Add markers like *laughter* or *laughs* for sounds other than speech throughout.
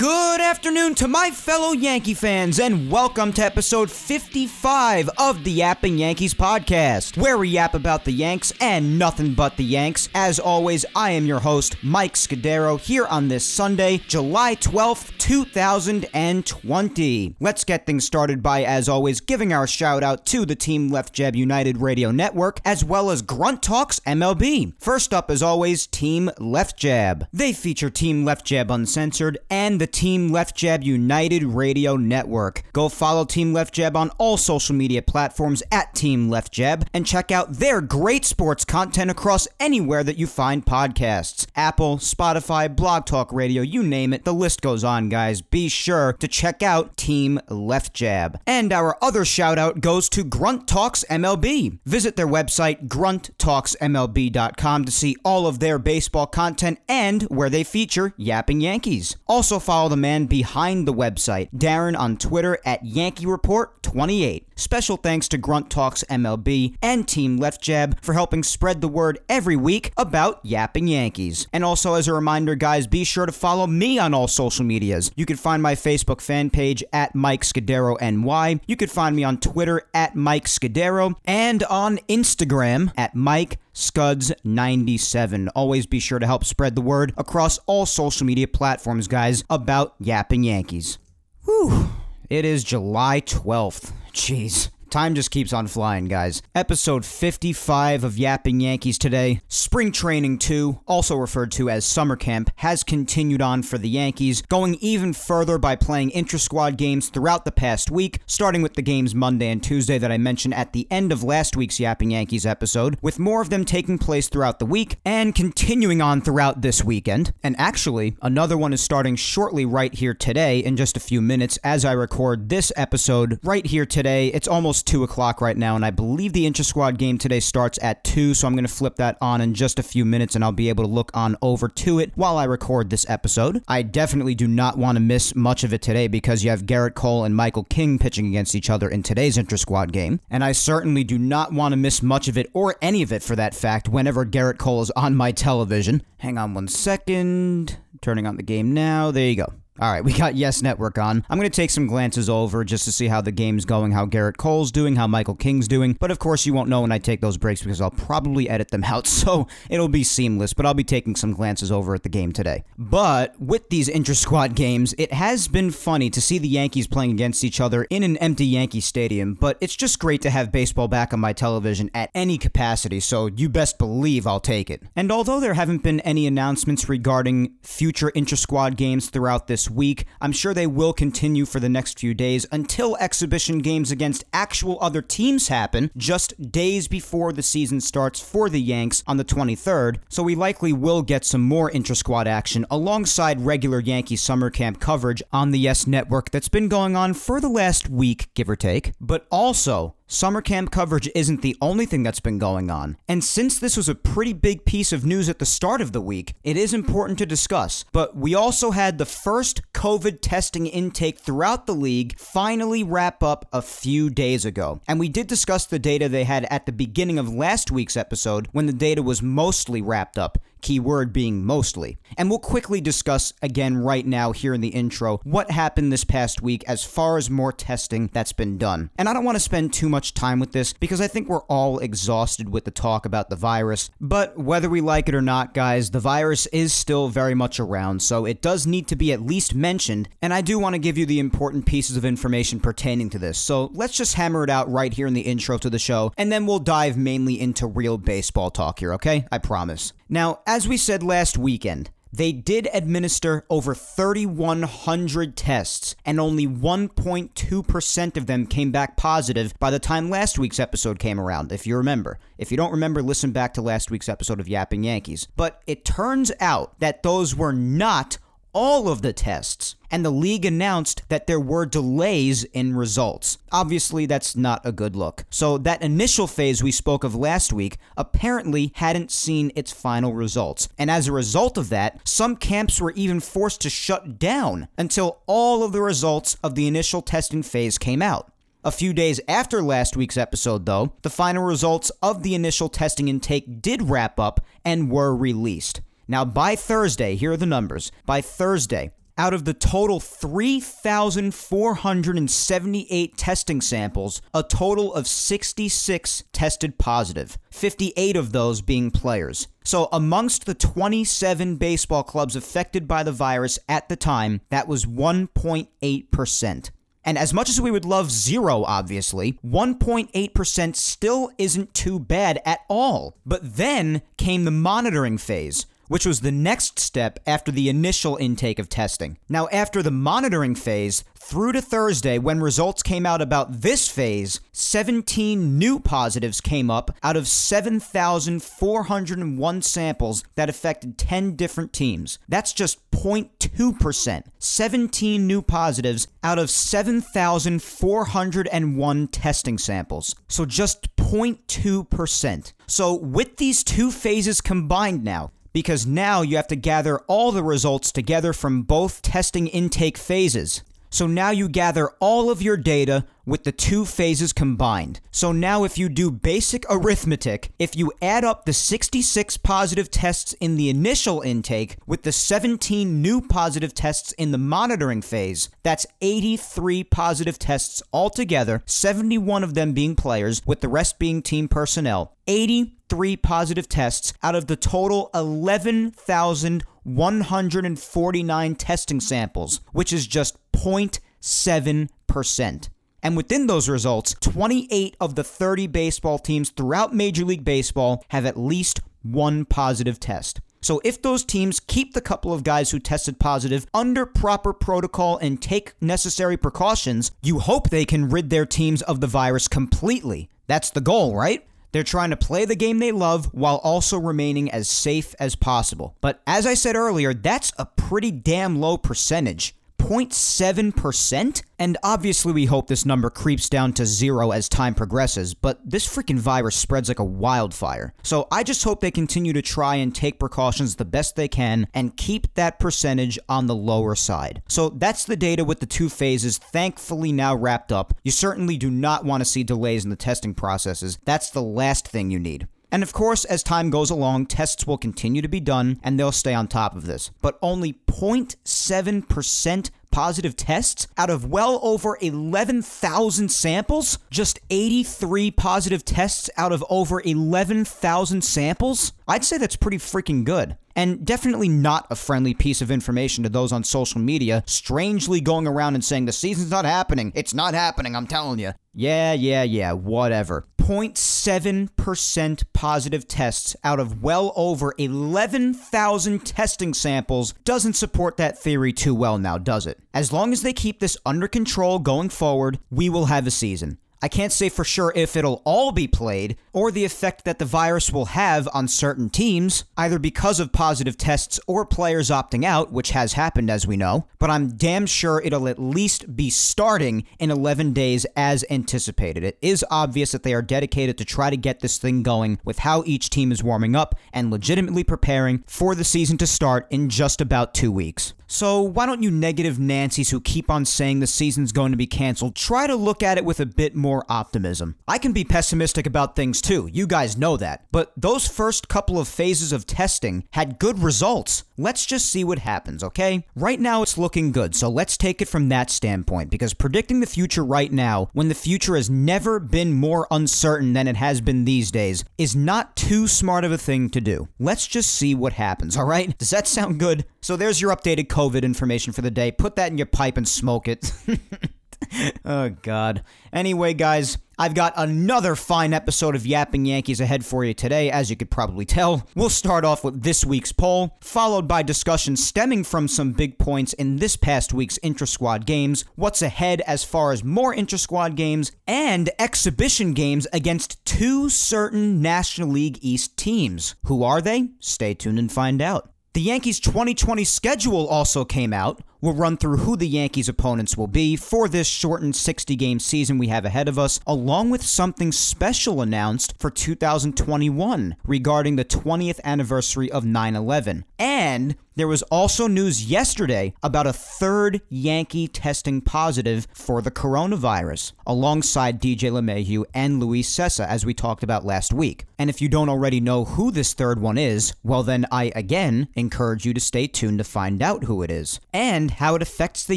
Good afternoon to my fellow Yankee fans, and welcome to episode 55 of the Yapping Yankees podcast, where we yap about the Yanks and nothing but the Yanks. As always, I am your host, Mike Scudero, here on this Sunday, July 12th, 2020. Let's get things started by, as always, giving our shout out to the Team Left Jab United Radio Network, as well as Grunt Talks MLB. First up, as always, Team Left Jab. They feature Team Left Jab Uncensored and the Team Left Jab United Radio Network. Go follow Team Left Jab on all social media platforms at Team Left Jab and check out their great sports content across anywhere that you find podcasts Apple, Spotify, Blog Talk Radio, you name it. The list goes on, guys. Be sure to check out Team Left Jab. And our other shout out goes to Grunt Talks MLB. Visit their website, grunttalksmlb.com, to see all of their baseball content and where they feature Yapping Yankees. Also, follow the man behind the website, Darren on Twitter at Yankee Report 28. Special thanks to Grunt Talks MLB and Team Left Jab for helping spread the word every week about Yapping Yankees. And also, as a reminder, guys, be sure to follow me on all social medias. You can find my Facebook fan page at Mike Scudero NY. You can find me on Twitter at Mike Scudero and on Instagram at Mike Scuds97. Always be sure to help spread the word across all social media platforms, guys, about Yapping Yankees. Whew. It is July 12th. Jeez. Time just keeps on flying, guys. Episode 55 of Yapping Yankees today. Spring Training 2, also referred to as Summer Camp, has continued on for the Yankees, going even further by playing intra squad games throughout the past week, starting with the games Monday and Tuesday that I mentioned at the end of last week's Yapping Yankees episode, with more of them taking place throughout the week and continuing on throughout this weekend. And actually, another one is starting shortly right here today in just a few minutes as I record this episode right here today. It's almost 2 o'clock right now, and I believe the intra squad game today starts at 2, so I'm going to flip that on in just a few minutes and I'll be able to look on over to it while I record this episode. I definitely do not want to miss much of it today because you have Gerrit Cole and Michael King pitching against each other in today's intra squad game, and I certainly do not want to miss much of it or any of it for that fact whenever Gerrit Cole is on my television. Hang on one second. Turning on the game now. There you go. All right, we got Yes Network on. I'm going to take some glances over just to see how the game's going, how Gerrit Cole's doing, how Michael King's doing. But of course, you won't know when I take those breaks because I'll probably edit them out, *laughs* so it'll be seamless. But I'll be taking some glances over at the game today. But with these intra squad games, it has been funny to see the Yankees playing against each other in an empty Yankee Stadium. But it's just great to have baseball back on my television at any capacity, so you best believe I'll take it. And although there haven't been any announcements regarding future intra squad games throughout this week. I'm sure they will continue for the next few days until exhibition games against actual other teams happen just days before the season starts for the Yanks on the 23rd. So we likely will get some more intra squad action alongside regular Yankee summer camp coverage on the Yes Network that's been going on for the last week, give or take. But also, Summer camp coverage isn't the only thing that's been going on, and since this was a pretty big piece of news at the start of the week, it is important to discuss. But we also had the first COVID testing intake throughout the league finally wrap up a few days ago. And we did discuss the data they had at the beginning of last week's episode when the data was mostly wrapped up keyword being mostly. And we'll quickly discuss again right now here in the intro what happened this past week as far as more testing that's been done. And I don't want to spend too much time with this because I think we're all exhausted with the talk about the virus. But whether we like it or not, guys, the virus is still very much around, so it does need to be at least mentioned. And I do want to give you the important pieces of information pertaining to this. So let's just hammer it out right here in the intro to the show, and then we'll dive mainly into real baseball talk here, okay? I promise. Now, as we said last weekend, they did administer over 3,100 tests, and only 1.2% of them came back positive by the time last week's episode came around, if you remember. If you don't remember, listen back to last week's episode of Yapping Yankees. But it turns out that those were not all of the tests, and the league announced that there were delays in results. Obviously, that's not a good look. So, that initial phase we spoke of last week apparently hadn't seen its final results. And as a result of that, some camps were even forced to shut down until all of the results of the initial testing phase came out. A few days after last week's episode, though, the final results of the initial testing intake did wrap up and were released. Now, by Thursday, here are the numbers. By Thursday, out of the total 3,478 testing samples, a total of 66 tested positive, 58 of those being players. So, amongst the 27 baseball clubs affected by the virus at the time, that was 1.8%. And as much as we would love zero, obviously, 1.8% still isn't too bad at all. But then came the monitoring phase, which was the next step after the initial intake of testing. Now, after the monitoring phase, through to Thursday, when results came out about this phase, 17 new positives came up out of 7,401 samples that affected 10 different teams. That's just 0.2%. 17 new positives out of 7,401 testing samples. So just 0.2%. So, with these two phases combined now, because now you have to gather all the results together from both testing intake phases. So now you gather all of your data with the two phases combined. So now, if you do basic arithmetic, if you add up the 66 positive tests in the initial intake with the 17 new positive tests in the monitoring phase, that's 83 positive tests altogether, 71 of them being players, with the rest being team personnel. 83 positive tests out of the total 11,149 testing samples, which is just 0.7%. And within those results, 28 of the 30 baseball teams throughout Major League Baseball have at least one positive test. So if those teams keep the couple of guys who tested positive under proper protocol and take necessary precautions, you hope they can rid their teams of the virus completely. That's the goal, right? They're trying to play the game they love while also remaining as safe as possible. But as I said earlier, that's a pretty damn low percentage. 0.7%? And obviously, we hope this number creeps down to zero as time progresses, but this freaking virus spreads like a wildfire. So I just hope they continue to try and take precautions the best they can and keep that percentage on the lower side. So that's the data with the two phases thankfully now wrapped up. You certainly do not want to see delays in the testing processes. That's the last thing you need. And of course, as time goes along, tests will continue to be done and they'll stay on top of this. But only 0.7% positive tests out of well over 11,000 samples? Just 83 positive tests out of over 11,000 samples? I'd say that's pretty freaking good. And definitely not a friendly piece of information to those on social media, strangely going around and saying the season's not happening. It's not happening, I'm telling you. Yeah, yeah, yeah, whatever. 0.7% positive tests out of well over 11,000 testing samples doesn't support that theory too well now, does it? As long as they keep this under control going forward, we will have a season. I can't say for sure if it'll all be played or the effect that the virus will have on certain teams, either because of positive tests or players opting out, which has happened as we know, but I'm damn sure it'll at least be starting in 11 days as anticipated. It is obvious that they are dedicated to try to get this thing going with how each team is warming up and legitimately preparing for the season to start in just about two weeks. So, why don't you negative Nancy's who keep on saying the season's going to be canceled try to look at it with a bit more optimism? I can be pessimistic about things too, you guys know that. But those first couple of phases of testing had good results. Let's just see what happens, okay? Right now it's looking good, so let's take it from that standpoint because predicting the future right now, when the future has never been more uncertain than it has been these days, is not too smart of a thing to do. Let's just see what happens, alright? Does that sound good? So there's your updated COVID information for the day. Put that in your pipe and smoke it. *laughs* oh, God. Anyway, guys, I've got another fine episode of Yapping Yankees ahead for you today, as you could probably tell. We'll start off with this week's poll, followed by discussion stemming from some big points in this past week's intra squad games, what's ahead as far as more intra squad games, and exhibition games against two certain National League East teams. Who are they? Stay tuned and find out. The Yankees 2020 schedule also came out. We'll run through who the Yankees' opponents will be for this shortened 60 game season we have ahead of us, along with something special announced for 2021 regarding the 20th anniversary of 9 11. And there was also news yesterday about a third Yankee testing positive for the coronavirus, alongside DJ LeMahieu and Luis Cessa, as we talked about last week. And if you don't already know who this third one is, well, then I again encourage you to stay tuned to find out who it is and how it affects the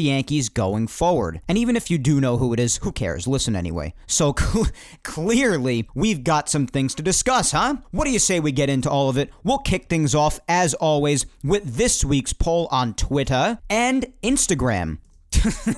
Yankees going forward. And even if you do know who it is, who cares? Listen anyway. So *laughs* cl- clearly, we've got some things to discuss, huh? What do you say we get into all of it? We'll kick things off, as always, with this this week's poll on Twitter and Instagram. *laughs*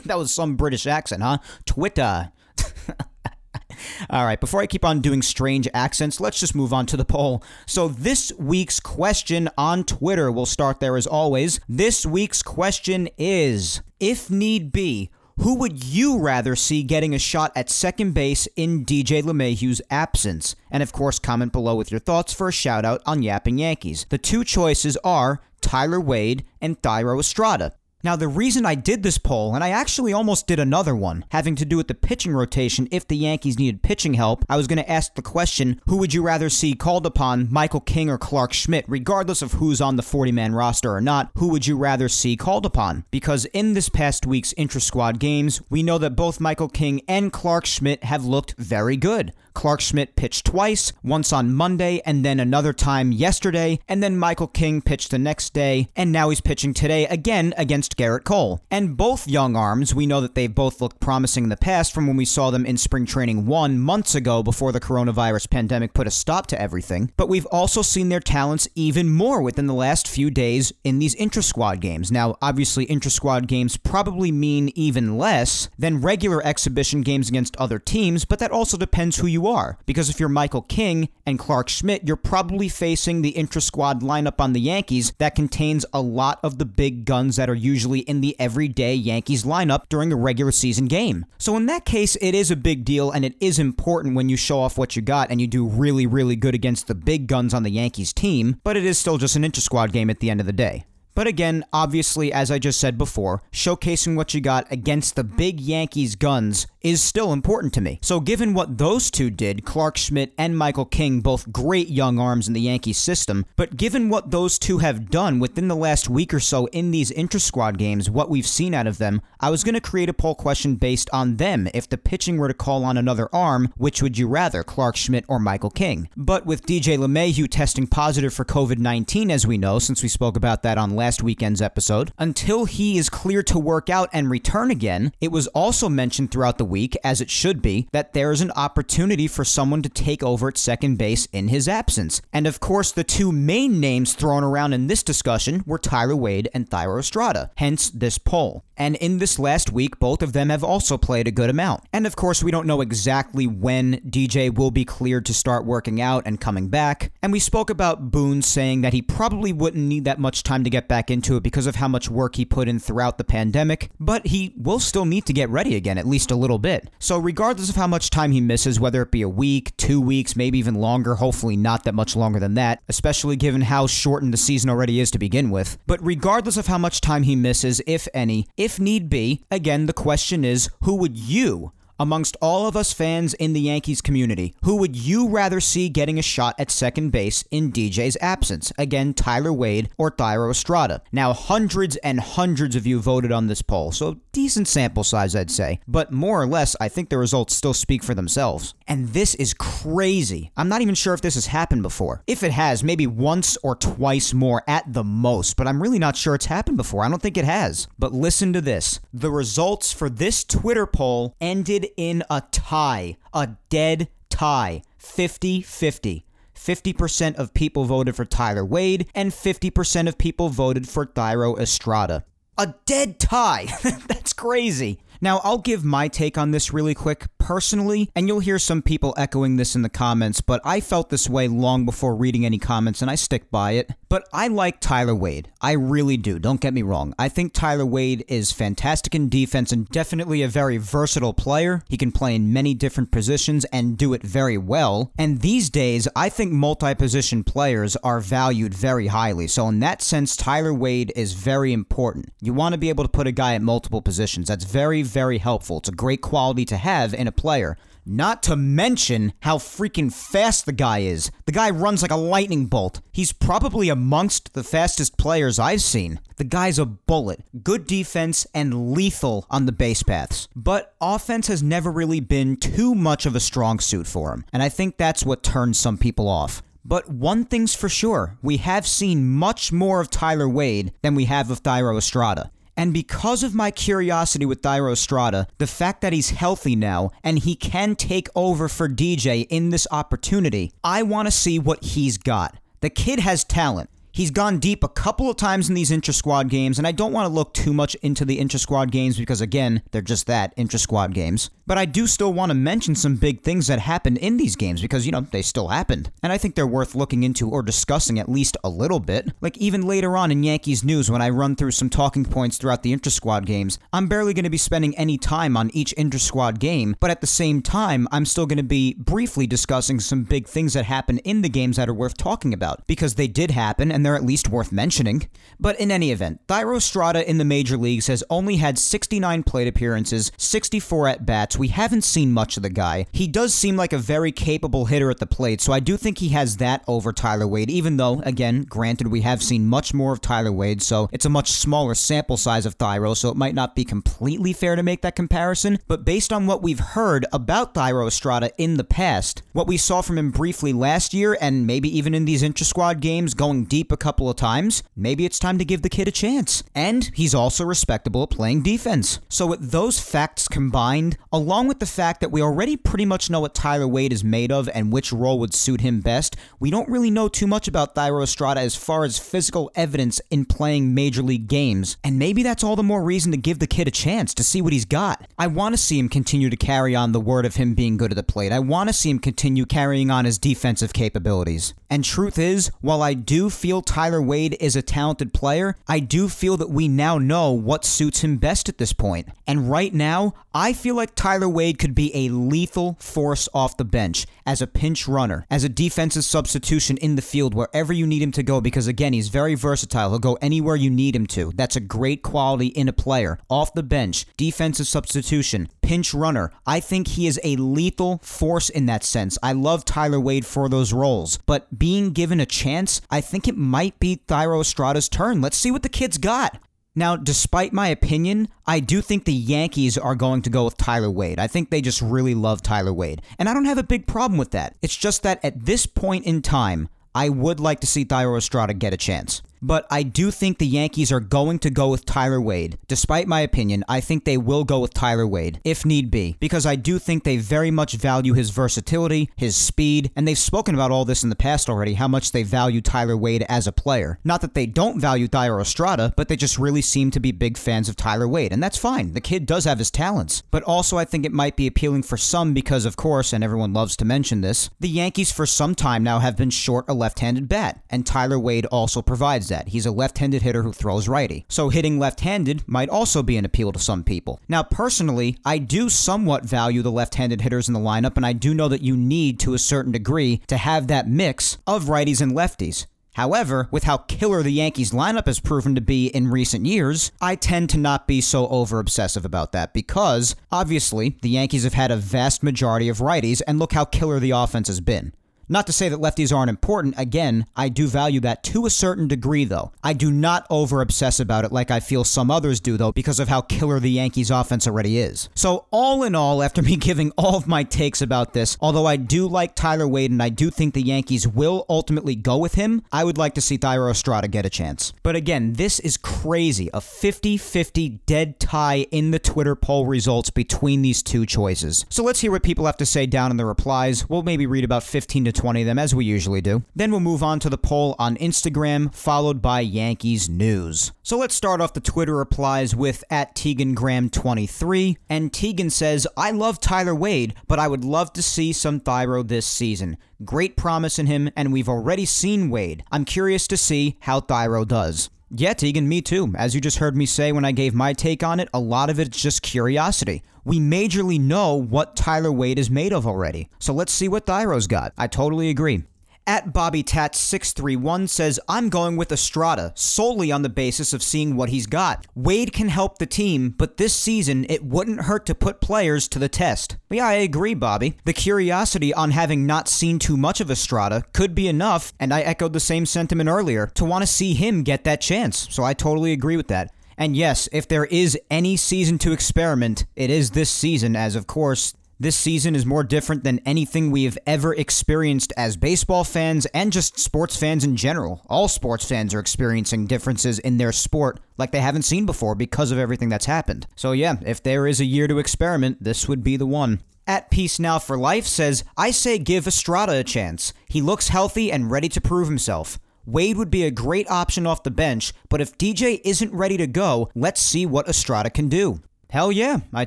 that was some British accent, huh? Twitter. *laughs* All right, before I keep on doing strange accents, let's just move on to the poll. So, this week's question on Twitter, we'll start there as always. This week's question is If need be, who would you rather see getting a shot at second base in DJ LeMahieu's absence? And of course, comment below with your thoughts for a shout out on Yapping Yankees. The two choices are Tyler Wade and Thairo Estrada. Now, the reason I did this poll, and I actually almost did another one, having to do with the pitching rotation if the Yankees needed pitching help, I was going to ask the question who would you rather see called upon, Michael King or Clarke Schmidt, regardless of who's on the 40 man roster or not, who would you rather see called upon? Because in this past week's intra squad games, we know that both Michael King and Clarke Schmidt have looked very good. Clarke Schmidt pitched twice, once on Monday and then another time yesterday, and then Michael King pitched the next day, and now he's pitching today again against Gerrit Cole. And both young arms, we know that they've both looked promising in the past from when we saw them in spring training one months ago before the coronavirus pandemic put a stop to everything. But we've also seen their talents even more within the last few days in these intra squad games. Now, obviously, intra squad games probably mean even less than regular exhibition games against other teams, but that also depends who you are. Because if you're Michael King and Clarke Schmidt, you're probably facing the intra squad lineup on the Yankees that contains a lot of the big guns that are usually in the everyday Yankees lineup during a regular season game. So in that case, it is a big deal and it is important when you show off what you got and you do really, really good against the big guns on the Yankees team, but it is still just an intra squad game at the end of the day. But again, obviously, as I just said before, showcasing what you got against the big Yankees guns is still important to me. So, given what those two did, Clarke Schmidt and Michael King, both great young arms in the Yankees system, but given what those two have done within the last week or so in these intra squad games, what we've seen out of them, I was going to create a poll question based on them. If the pitching were to call on another arm, which would you rather, Clarke Schmidt or Michael King? But with DJ LeMahieu testing positive for COVID 19, as we know, since we spoke about that on last weekend's episode, until he is clear to work out and return again, it was also mentioned throughout the week week, as it should be, that there is an opportunity for someone to take over at second base in his absence. And of course, the two main names thrown around in this discussion were Tyler Wade and Thairo Estrada, hence this poll. And in this last week, both of them have also played a good amount. And of course, we don't know exactly when DJ will be cleared to start working out and coming back. And we spoke about Boone saying that he probably wouldn't need that much time to get back into it because of how much work he put in throughout the pandemic, but he will still need to get ready again, at least a little bit. So, regardless of how much time he misses, whether it be a week, two weeks, maybe even longer, hopefully not that much longer than that, especially given how shortened the season already is to begin with, but regardless of how much time he misses, if any, if need be, again, the question is who would you amongst all of us fans in the Yankees community, who would you rather see getting a shot at second base in DJ's absence? Again, Tyler Wade or Thairo Estrada. Now, hundreds and hundreds of you voted on this poll, so decent sample size, I'd say. But more or less, I think the results still speak for themselves. And this is crazy. I'm not even sure if this has happened before. If it has, maybe once or twice more at the most, but I'm really not sure it's happened before. I don't think it has. But listen to this. The results for this Twitter poll ended in a tie, a dead tie, 50 50. 50% of people voted for Tyler Wade, and 50% of people voted for Thairo Estrada. A dead tie! *laughs* That's crazy. Now, I'll give my take on this really quick. Personally, and you'll hear some people echoing this in the comments, but I felt this way long before reading any comments and I stick by it. But I like Tyler Wade. I really do. Don't get me wrong. I think Tyler Wade is fantastic in defense and definitely a very versatile player. He can play in many different positions and do it very well. And these days, I think multi position players are valued very highly. So, in that sense, Tyler Wade is very important. You want to be able to put a guy at multiple positions. That's very, very helpful. It's a great quality to have in a player. Not to mention how freaking fast the guy is. The guy runs like a lightning bolt. He's probably amongst the fastest players I've seen. The guy's a bullet. Good defense and lethal on the base paths. But offense has never really been too much of a strong suit for him. And I think that's what turns some people off. But one thing's for sure, we have seen much more of Tyler Wade than we have of Thairo Estrada. And because of my curiosity with Thairo Estrada, the fact that he's healthy now and he can take over for DJ in this opportunity, I want to see what he's got. The kid has talent. He's gone deep a couple of times in these intra squad games, and I don't want to look too much into the intra squad games because, again, they're just that intra squad games. But I do still want to mention some big things that happened in these games because, you know, they still happened. And I think they're worth looking into or discussing at least a little bit. Like even later on in Yankees news, when I run through some talking points throughout the intra squad games, I'm barely going to be spending any time on each intra squad game, but at the same time, I'm still going to be briefly discussing some big things that happen in the games that are worth talking about because they did happen and they're at least worth mentioning. But in any event, Thairo Estrada in the major leagues has only had 69 plate appearances, 64 at bats we haven't seen much of the guy. He does seem like a very capable hitter at the plate, so I do think he has that over Tyler Wade, even though, again, granted, we have seen much more of Tyler Wade, so it's a much smaller sample size of Thairo, so it might not be completely fair to make that comparison. But based on what we've heard about Thairo Estrada in the past, what we saw from him briefly last year, and maybe even in these intra squad games, going deep a couple of times, maybe it's time to give the kid a chance. And he's also respectable at playing defense. So with those facts combined, along with the fact that we already pretty much know what Tyler Wade is made of and which role would suit him best, we don't really know too much about Thairo Estrada as far as physical evidence in playing major league games. And maybe that's all the more reason to give the kid a chance to see what he's got. I want to see him continue to carry on the word of him being good at the plate. I want to see him continue carrying on his defensive capabilities. And truth is, while I do feel Tyler Wade is a talented player, I do feel that we now know what suits him best at this point. And right now, I feel like Tyler Wade could be a lethal force off the bench as a pinch runner, as a defensive substitution in the field wherever you need him to go because again, he's very versatile. He'll go anywhere you need him to. That's a great quality in a player. Off the bench, defensive substitution, pinch runner. I think he is a lethal force in that sense. I love Tyler Wade for those roles, but being given a chance, I think it might be Thairo Estrada's turn. Let's see what the kid's got. Now, despite my opinion, I do think the Yankees are going to go with Tyler Wade. I think they just really love Tyler Wade. And I don't have a big problem with that. It's just that at this point in time, I would like to see Thairo Estrada get a chance. But I do think the Yankees are going to go with Tyler Wade. Despite my opinion, I think they will go with Tyler Wade, if need be, because I do think they very much value his versatility, his speed, and they've spoken about all this in the past already, how much they value Tyler Wade as a player. Not that they don't value Thairo Estrada, but they just really seem to be big fans of Tyler Wade, and that's fine. The kid does have his talents. But also, I think it might be appealing for some because, of course, and everyone loves to mention this, the Yankees for some time now have been short a left handed bat, and Tyler Wade also provides that. He's a left handed hitter who throws righty. So hitting left handed might also be an appeal to some people. Now, personally, I do somewhat value the left handed hitters in the lineup, and I do know that you need to a certain degree to have that mix of righties and lefties. However, with how killer the Yankees lineup has proven to be in recent years, I tend to not be so over obsessive about that because, obviously, the Yankees have had a vast majority of righties, and look how killer the offense has been. Not to say that lefties aren't important. Again, I do value that to a certain degree, though. I do not over obsess about it like I feel some others do, though, because of how killer the Yankees offense already is. So, all in all, after me *laughs* giving all of my takes about this, although I do like Tyler Wade and I do think the Yankees will ultimately go with him, I would like to see Thairo Estrada get a chance. But again, this is crazy. A 50 50 dead tie in the Twitter poll results between these two choices. So, let's hear what people have to say down in the replies. We'll maybe read about 15 to 20 of them, as we usually do. Then we'll move on to the poll on Instagram, followed by Yankees news. So let's start off the Twitter replies with at Tegan Graham 23 and Tegan says, I love Tyler Wade, but I would love to see some Thairo this season. Great promise in him, and we've already seen Wade. I'm curious to see how Thairo does. Yeah, Tegan, me too. As you just heard me say when I gave my take on it, a lot of it's just curiosity. We majorly know what Tyler Wade is made of already. So let's see what Thairo's got. I totally agree. At Bobby Tat 631 says, I'm going with Estrada solely on the basis of seeing what he's got. Wade can help the team, but this season it wouldn't hurt to put players to the test. Yeah, I agree, Bobby. The curiosity on having not seen too much of Estrada could be enough, and I echoed the same sentiment earlier, to want to see him get that chance. So I totally agree with that. And yes, if there is any season to experiment, it is this season, as of course, this season is more different than anything we have ever experienced as baseball fans and just sports fans in general. All sports fans are experiencing differences in their sport like they haven't seen before because of everything that's happened. So, yeah, if there is a year to experiment, this would be the one. At Peace Now for Life says, I say give Estrada a chance. He looks healthy and ready to prove himself. Wade would be a great option off the bench, but if DJ isn't ready to go, let's see what Estrada can do. Hell yeah, I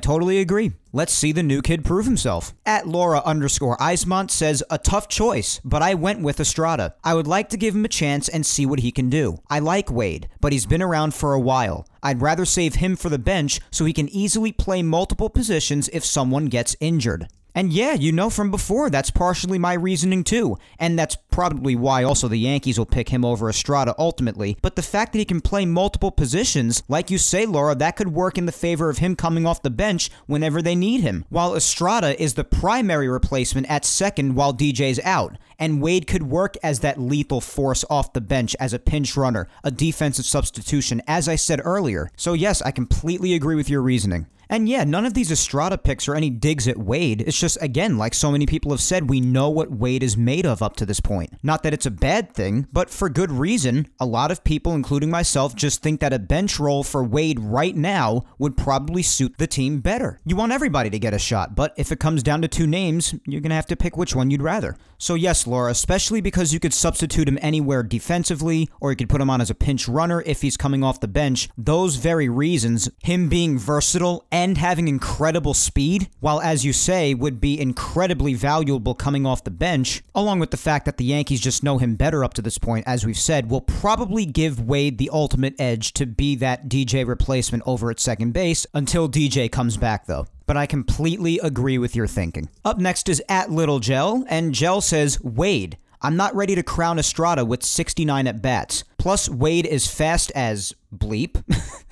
totally agree. Let's see the new kid prove himself. At Laura underscore Eismont says, a tough choice, but I went with Estrada. I would like to give him a chance and see what he can do. I like Wade, but he's been around for a while. I'd rather save him for the bench so he can easily play multiple positions if someone gets injured. And yeah, you know from before, that's partially my reasoning too. And that's probably why also the Yankees will pick him over Estrada ultimately. But the fact that he can play multiple positions, like you say, Laura, that could work in the favor of him coming off the bench whenever they need him. While Estrada is the primary replacement at second while DJ's out. And Wade could work as that lethal force off the bench as a pinch runner, a defensive substitution, as I said earlier. So, yes, I completely agree with your reasoning. And yeah, none of these Estrada picks are any digs at Wade. It's just, again, like so many people have said, we know what Wade is made of up to this point. Not that it's a bad thing, but for good reason. A lot of people, including myself, just think that a bench role for Wade right now would probably suit the team better. You want everybody to get a shot, but if it comes down to two names, you're going to have to pick which one you'd rather. So, yes, Laura, especially because you could substitute him anywhere defensively, or you could put him on as a pinch runner if he's coming off the bench, those very reasons, him being versatile and having incredible speed, while as you say, would be incredibly valuable coming off the bench, along with the fact that the Yankees just know him better up to this point, as we've said, will probably give Wade the ultimate edge to be that DJ replacement over at second base until DJ comes back, though but I completely agree with your thinking. Up next is at Little Gel, and Gel says, Wade, I'm not ready to crown Estrada with 69 at bats. Plus, Wade is fast as bleep.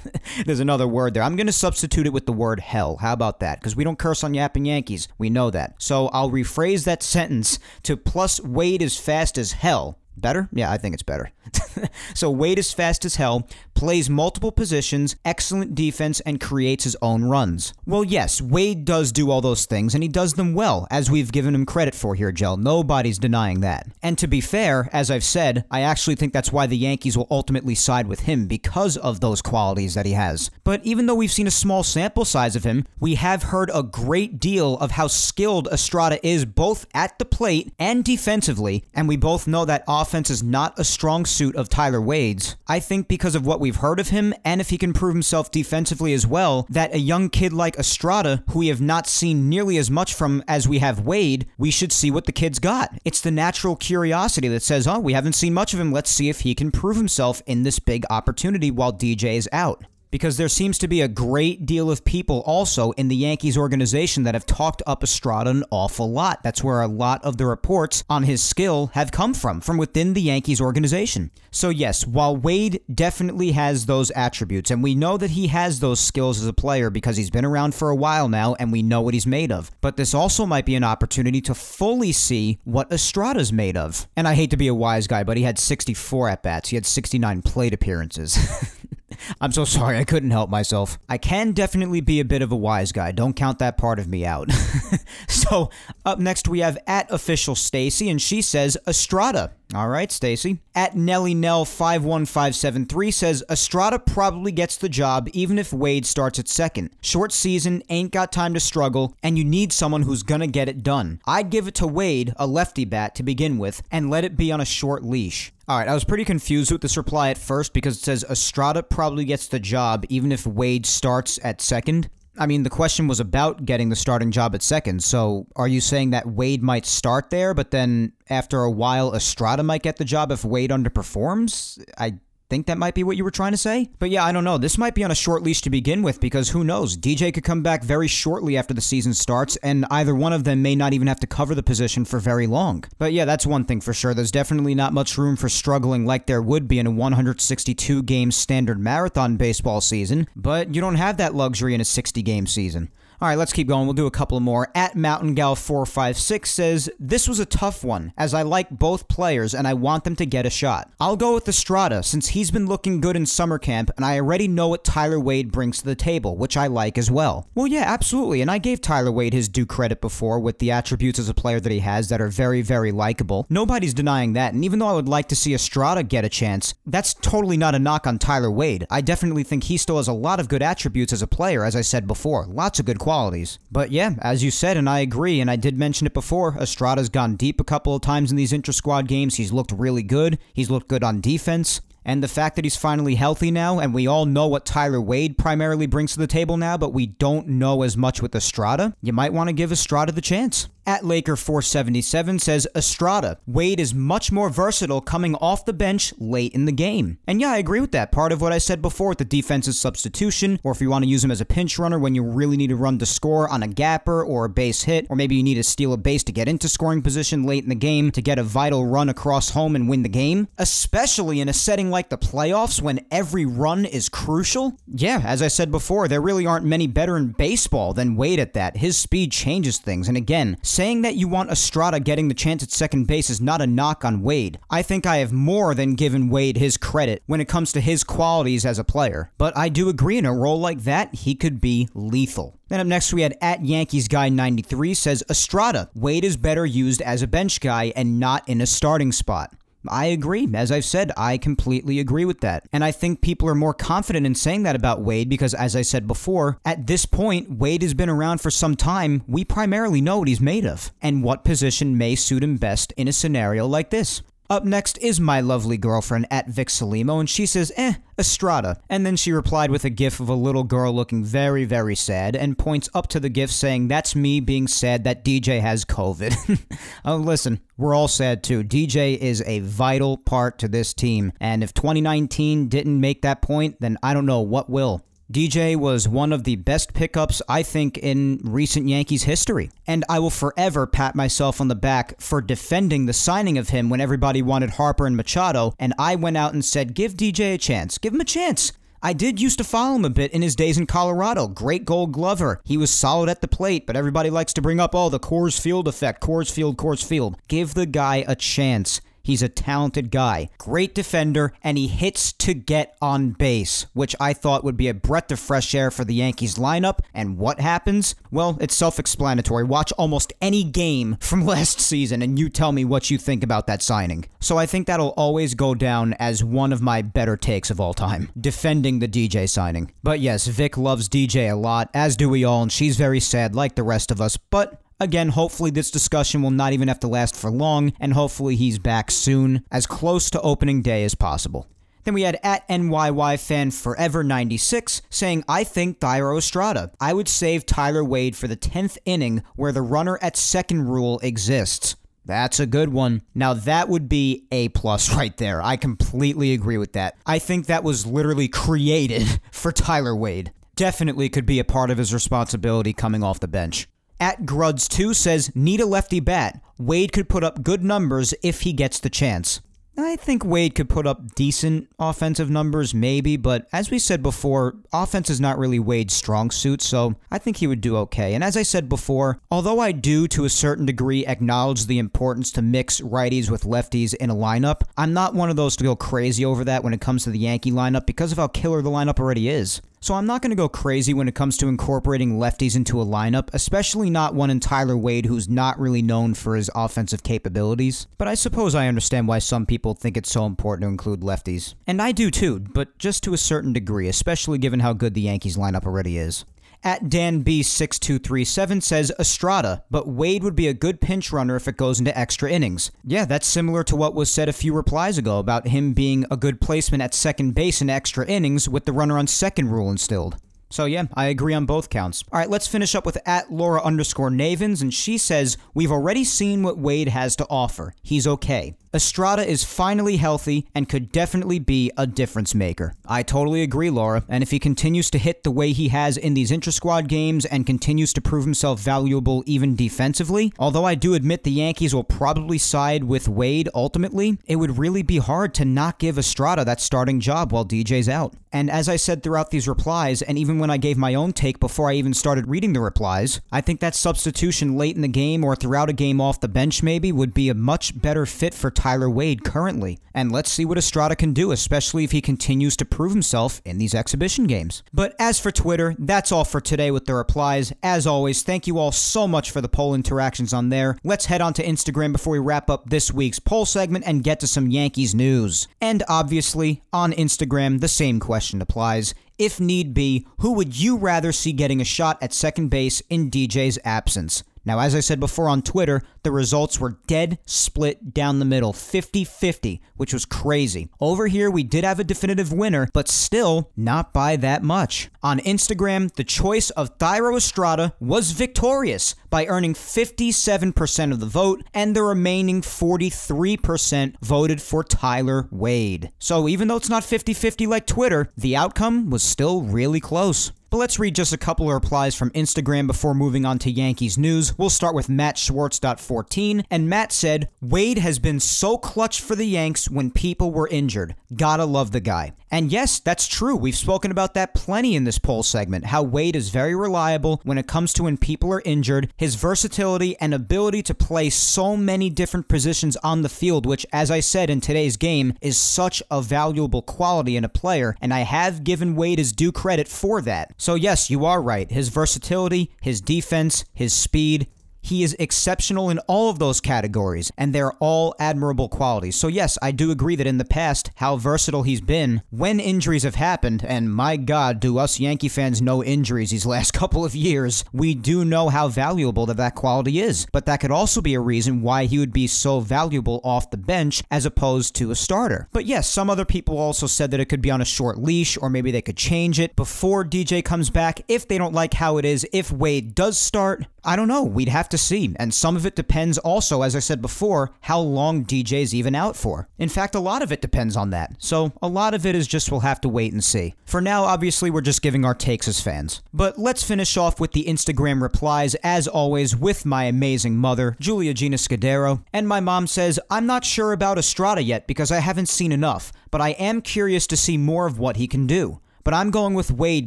*laughs* There's another word there. I'm going to substitute it with the word hell. How about that? Because we don't curse on Yapping Yankees. We know that. So I'll rephrase that sentence to plus Wade is fast as hell. Better? Yeah, I think it's better. *laughs* so Wade is fast as hell, plays multiple positions, excellent defense, and creates his own runs. Well, yes, Wade does do all those things, and he does them well, as we've given him credit for here, Gel. Nobody's denying that. And to be fair, as I've said, I actually think that's why the Yankees will ultimately side with him because of those qualities that he has. But even though we've seen a small sample size of him, we have heard a great deal of how skilled Estrada is both at the plate and defensively, and we both know that offense is not a strong suit of Tyler Wade's. I think because of what we've heard of him, and if he can prove himself defensively as well, that a young kid like Estrada, who we have not seen nearly as much from as we have Wade, we should see what the kid's got. It's the natural curiosity that says, oh, we haven't seen much of him. Let's see if he can prove himself in this big opportunity while DJ is out because there seems to be a great deal of people also in the Yankees organization that have talked up Estrada an awful lot. That's where a lot of the reports on his skill have come from, from within the Yankees organization. So, yes, while Wade definitely has those attributes, and we know that he has those skills as a player because he's been around for a while now and we know what he's made of, but this also might be an opportunity to fully see what Estrada's made of. And I hate to be a wise guy, but he had 64 at bats, he had 69 plate appearances. *laughs* I'm so sorry, I couldn't help myself. I can definitely be a bit of a wise guy. Don't count that part of me out. *laughs* so, up next we have at official Stacy, and she says Estrada. All right, Stacy. At Nelly Nell 51573 says Estrada probably gets the job even if Wade starts at second. Short season, ain't got time to struggle, and you need someone who's gonna get it done. I'd give it to Wade, a lefty bat, to begin with, and let it be on a short leash. All right, I was pretty confused with this reply at first because it says Estrada probably gets the job even if Wade starts at second. I mean, the question was about getting the starting job at second. So, are you saying that Wade might start there, but then after a while, Estrada might get the job if Wade underperforms? I think that might be what you were trying to say. But yeah, I don't know. This might be on a short leash to begin with because who knows? DJ could come back very shortly after the season starts, and either one of them may not even have to cover the position for very long. But yeah, that's one thing for sure. There's definitely not much room for struggling like there would be in a 162 game standard marathon baseball season, but you don't have that luxury in a 60 game season. All right, let's keep going. We'll do a couple more. At Mountain Gal 456 says, This was a tough one, as I like both players and I want them to get a shot. I'll go with Estrada, since he's been looking good in summer camp, and I already know what Tyler Wade brings to the table, which I like as well. Well, yeah, absolutely. And I gave Tyler Wade his due credit before with the attributes as a player that he has that are very, very likable. Nobody's denying that. And even though I would like to see Estrada get a chance, that's totally not a knock on Tyler Wade. I definitely think he still has a lot of good attributes as a player, as I said before. Lots of good qualities. But yeah, as you said, and I agree, and I did mention it before, Estrada's gone deep a couple of times in these inter squad games. He's looked really good. He's looked good on defense. And the fact that he's finally healthy now, and we all know what Tyler Wade primarily brings to the table now, but we don't know as much with Estrada, you might want to give Estrada the chance. At Laker 477 says Estrada, Wade is much more versatile coming off the bench late in the game. And yeah, I agree with that. Part of what I said before with the defensive substitution, or if you want to use him as a pinch runner when you really need to run to score on a gapper or a base hit, or maybe you need to steal a base to get into scoring position late in the game to get a vital run across home and win the game, especially in a setting like the playoffs when every run is crucial. Yeah, as I said before, there really aren't many better in baseball than Wade at that. His speed changes things, and again, Saying that you want Estrada getting the chance at second base is not a knock on Wade. I think I have more than given Wade his credit when it comes to his qualities as a player. But I do agree in a role like that, he could be lethal. Then up next, we had at Yankees Guy 93 says Estrada, Wade is better used as a bench guy and not in a starting spot. I agree. As I've said, I completely agree with that. And I think people are more confident in saying that about Wade because, as I said before, at this point, Wade has been around for some time. We primarily know what he's made of and what position may suit him best in a scenario like this. Up next is my lovely girlfriend at Vic Salimo, and she says, eh, Estrada. And then she replied with a gif of a little girl looking very, very sad and points up to the gif saying, That's me being sad that DJ has COVID. *laughs* oh, listen, we're all sad too. DJ is a vital part to this team, and if 2019 didn't make that point, then I don't know what will. DJ was one of the best pickups, I think, in recent Yankees history. And I will forever pat myself on the back for defending the signing of him when everybody wanted Harper and Machado, and I went out and said, give DJ a chance. Give him a chance. I did used to follow him a bit in his days in Colorado. Great gold glover. He was solid at the plate, but everybody likes to bring up, oh, the Coors Field effect. Coors Field, Coors Field. Give the guy a chance. He's a talented guy, great defender, and he hits to get on base, which I thought would be a breath of fresh air for the Yankees lineup. And what happens? Well, it's self explanatory. Watch almost any game from *laughs* last season and you tell me what you think about that signing. So I think that'll always go down as one of my better takes of all time, defending the DJ signing. But yes, Vic loves DJ a lot, as do we all, and she's very sad like the rest of us, but Again, hopefully this discussion will not even have to last for long, and hopefully he's back soon, as close to opening day as possible. Then we had at NYY fan forever 96 saying, I think Thairo Estrada. I would save Tyler Wade for the 10th inning where the runner at second rule exists. That's a good one. Now that would be A plus right there. I completely agree with that. I think that was literally created *laughs* for Tyler Wade. Definitely could be a part of his responsibility coming off the bench. At Gruds2 says, need a lefty bat. Wade could put up good numbers if he gets the chance. I think Wade could put up decent offensive numbers, maybe, but as we said before, offense is not really Wade's strong suit, so I think he would do okay. And as I said before, although I do to a certain degree acknowledge the importance to mix righties with lefties in a lineup, I'm not one of those to go crazy over that when it comes to the Yankee lineup because of how killer the lineup already is. So I'm not going to go crazy when it comes to incorporating lefties into a lineup, especially not one in Tyler Wade who's not really known for his offensive capabilities. But I suppose I understand why some people think it's so important to include lefties. And I do too, but just to a certain degree, especially given how good the Yankees lineup already is. At Dan B6237 says Estrada, but Wade would be a good pinch runner if it goes into extra innings. Yeah, that's similar to what was said a few replies ago about him being a good placement at second base in extra innings with the runner on second rule instilled. So yeah, I agree on both counts. All right, let's finish up with at Laura underscore Navins, and she says we've already seen what Wade has to offer. He's okay. Estrada is finally healthy and could definitely be a difference maker. I totally agree, Laura. And if he continues to hit the way he has in these intra squad games and continues to prove himself valuable even defensively, although I do admit the Yankees will probably side with Wade ultimately, it would really be hard to not give Estrada that starting job while DJ's out. And as I said throughout these replies, and even when I gave my own take before I even started reading the replies, I think that substitution late in the game or throughout a game off the bench maybe would be a much better fit for Tyler Wade currently. And let's see what Estrada can do, especially if he continues to prove himself in these exhibition games. But as for Twitter, that's all for today with the replies. As always, thank you all so much for the poll interactions on there. Let's head on to Instagram before we wrap up this week's poll segment and get to some Yankees news. And obviously, on Instagram, the same question applies if need be, who would you rather see getting a shot at second base in DJ's absence? Now, as I said before on Twitter, the results were dead split down the middle 50 50, which was crazy. Over here, we did have a definitive winner, but still not by that much. On Instagram, the choice of Thairo Estrada was victorious by earning 57% of the vote, and the remaining 43% voted for Tyler Wade. So even though it's not 50 50 like Twitter, the outcome was still really close. But let's read just a couple of replies from Instagram before moving on to Yankees news. We'll start with Matt Schwartz.14, and Matt said, Wade has been so clutch for the Yanks when people were injured. Gotta love the guy. And yes, that's true. We've spoken about that plenty in this poll segment. How Wade is very reliable when it comes to when people are injured, his versatility and ability to play so many different positions on the field, which, as I said in today's game, is such a valuable quality in a player, and I have given Wade his due credit for that. So, yes, you are right. His versatility, his defense, his speed, he is exceptional in all of those categories, and they're all admirable qualities. So, yes, I do agree that in the past, how versatile he's been when injuries have happened, and my God, do us Yankee fans know injuries these *laughs* last couple of years, we do know how valuable that, that quality is. But that could also be a reason why he would be so valuable off the bench as opposed to a starter. But yes, some other people also said that it could be on a short leash, or maybe they could change it before DJ comes back if they don't like how it is. If Wade does start, I don't know. We'd have to see. And some of it depends also, as I said before, how long DJ's even out for. In fact, a lot of it depends on that. So a lot of it is just we'll have to wait and see. For now, obviously, we're just giving our takes as fans. But let's finish off with the Instagram replies, as always, with my amazing mother, Julia Gina Scudero. And my mom says, I'm not sure about Estrada yet because I haven't seen enough, but I am curious to see more of what he can do but I'm going with Wade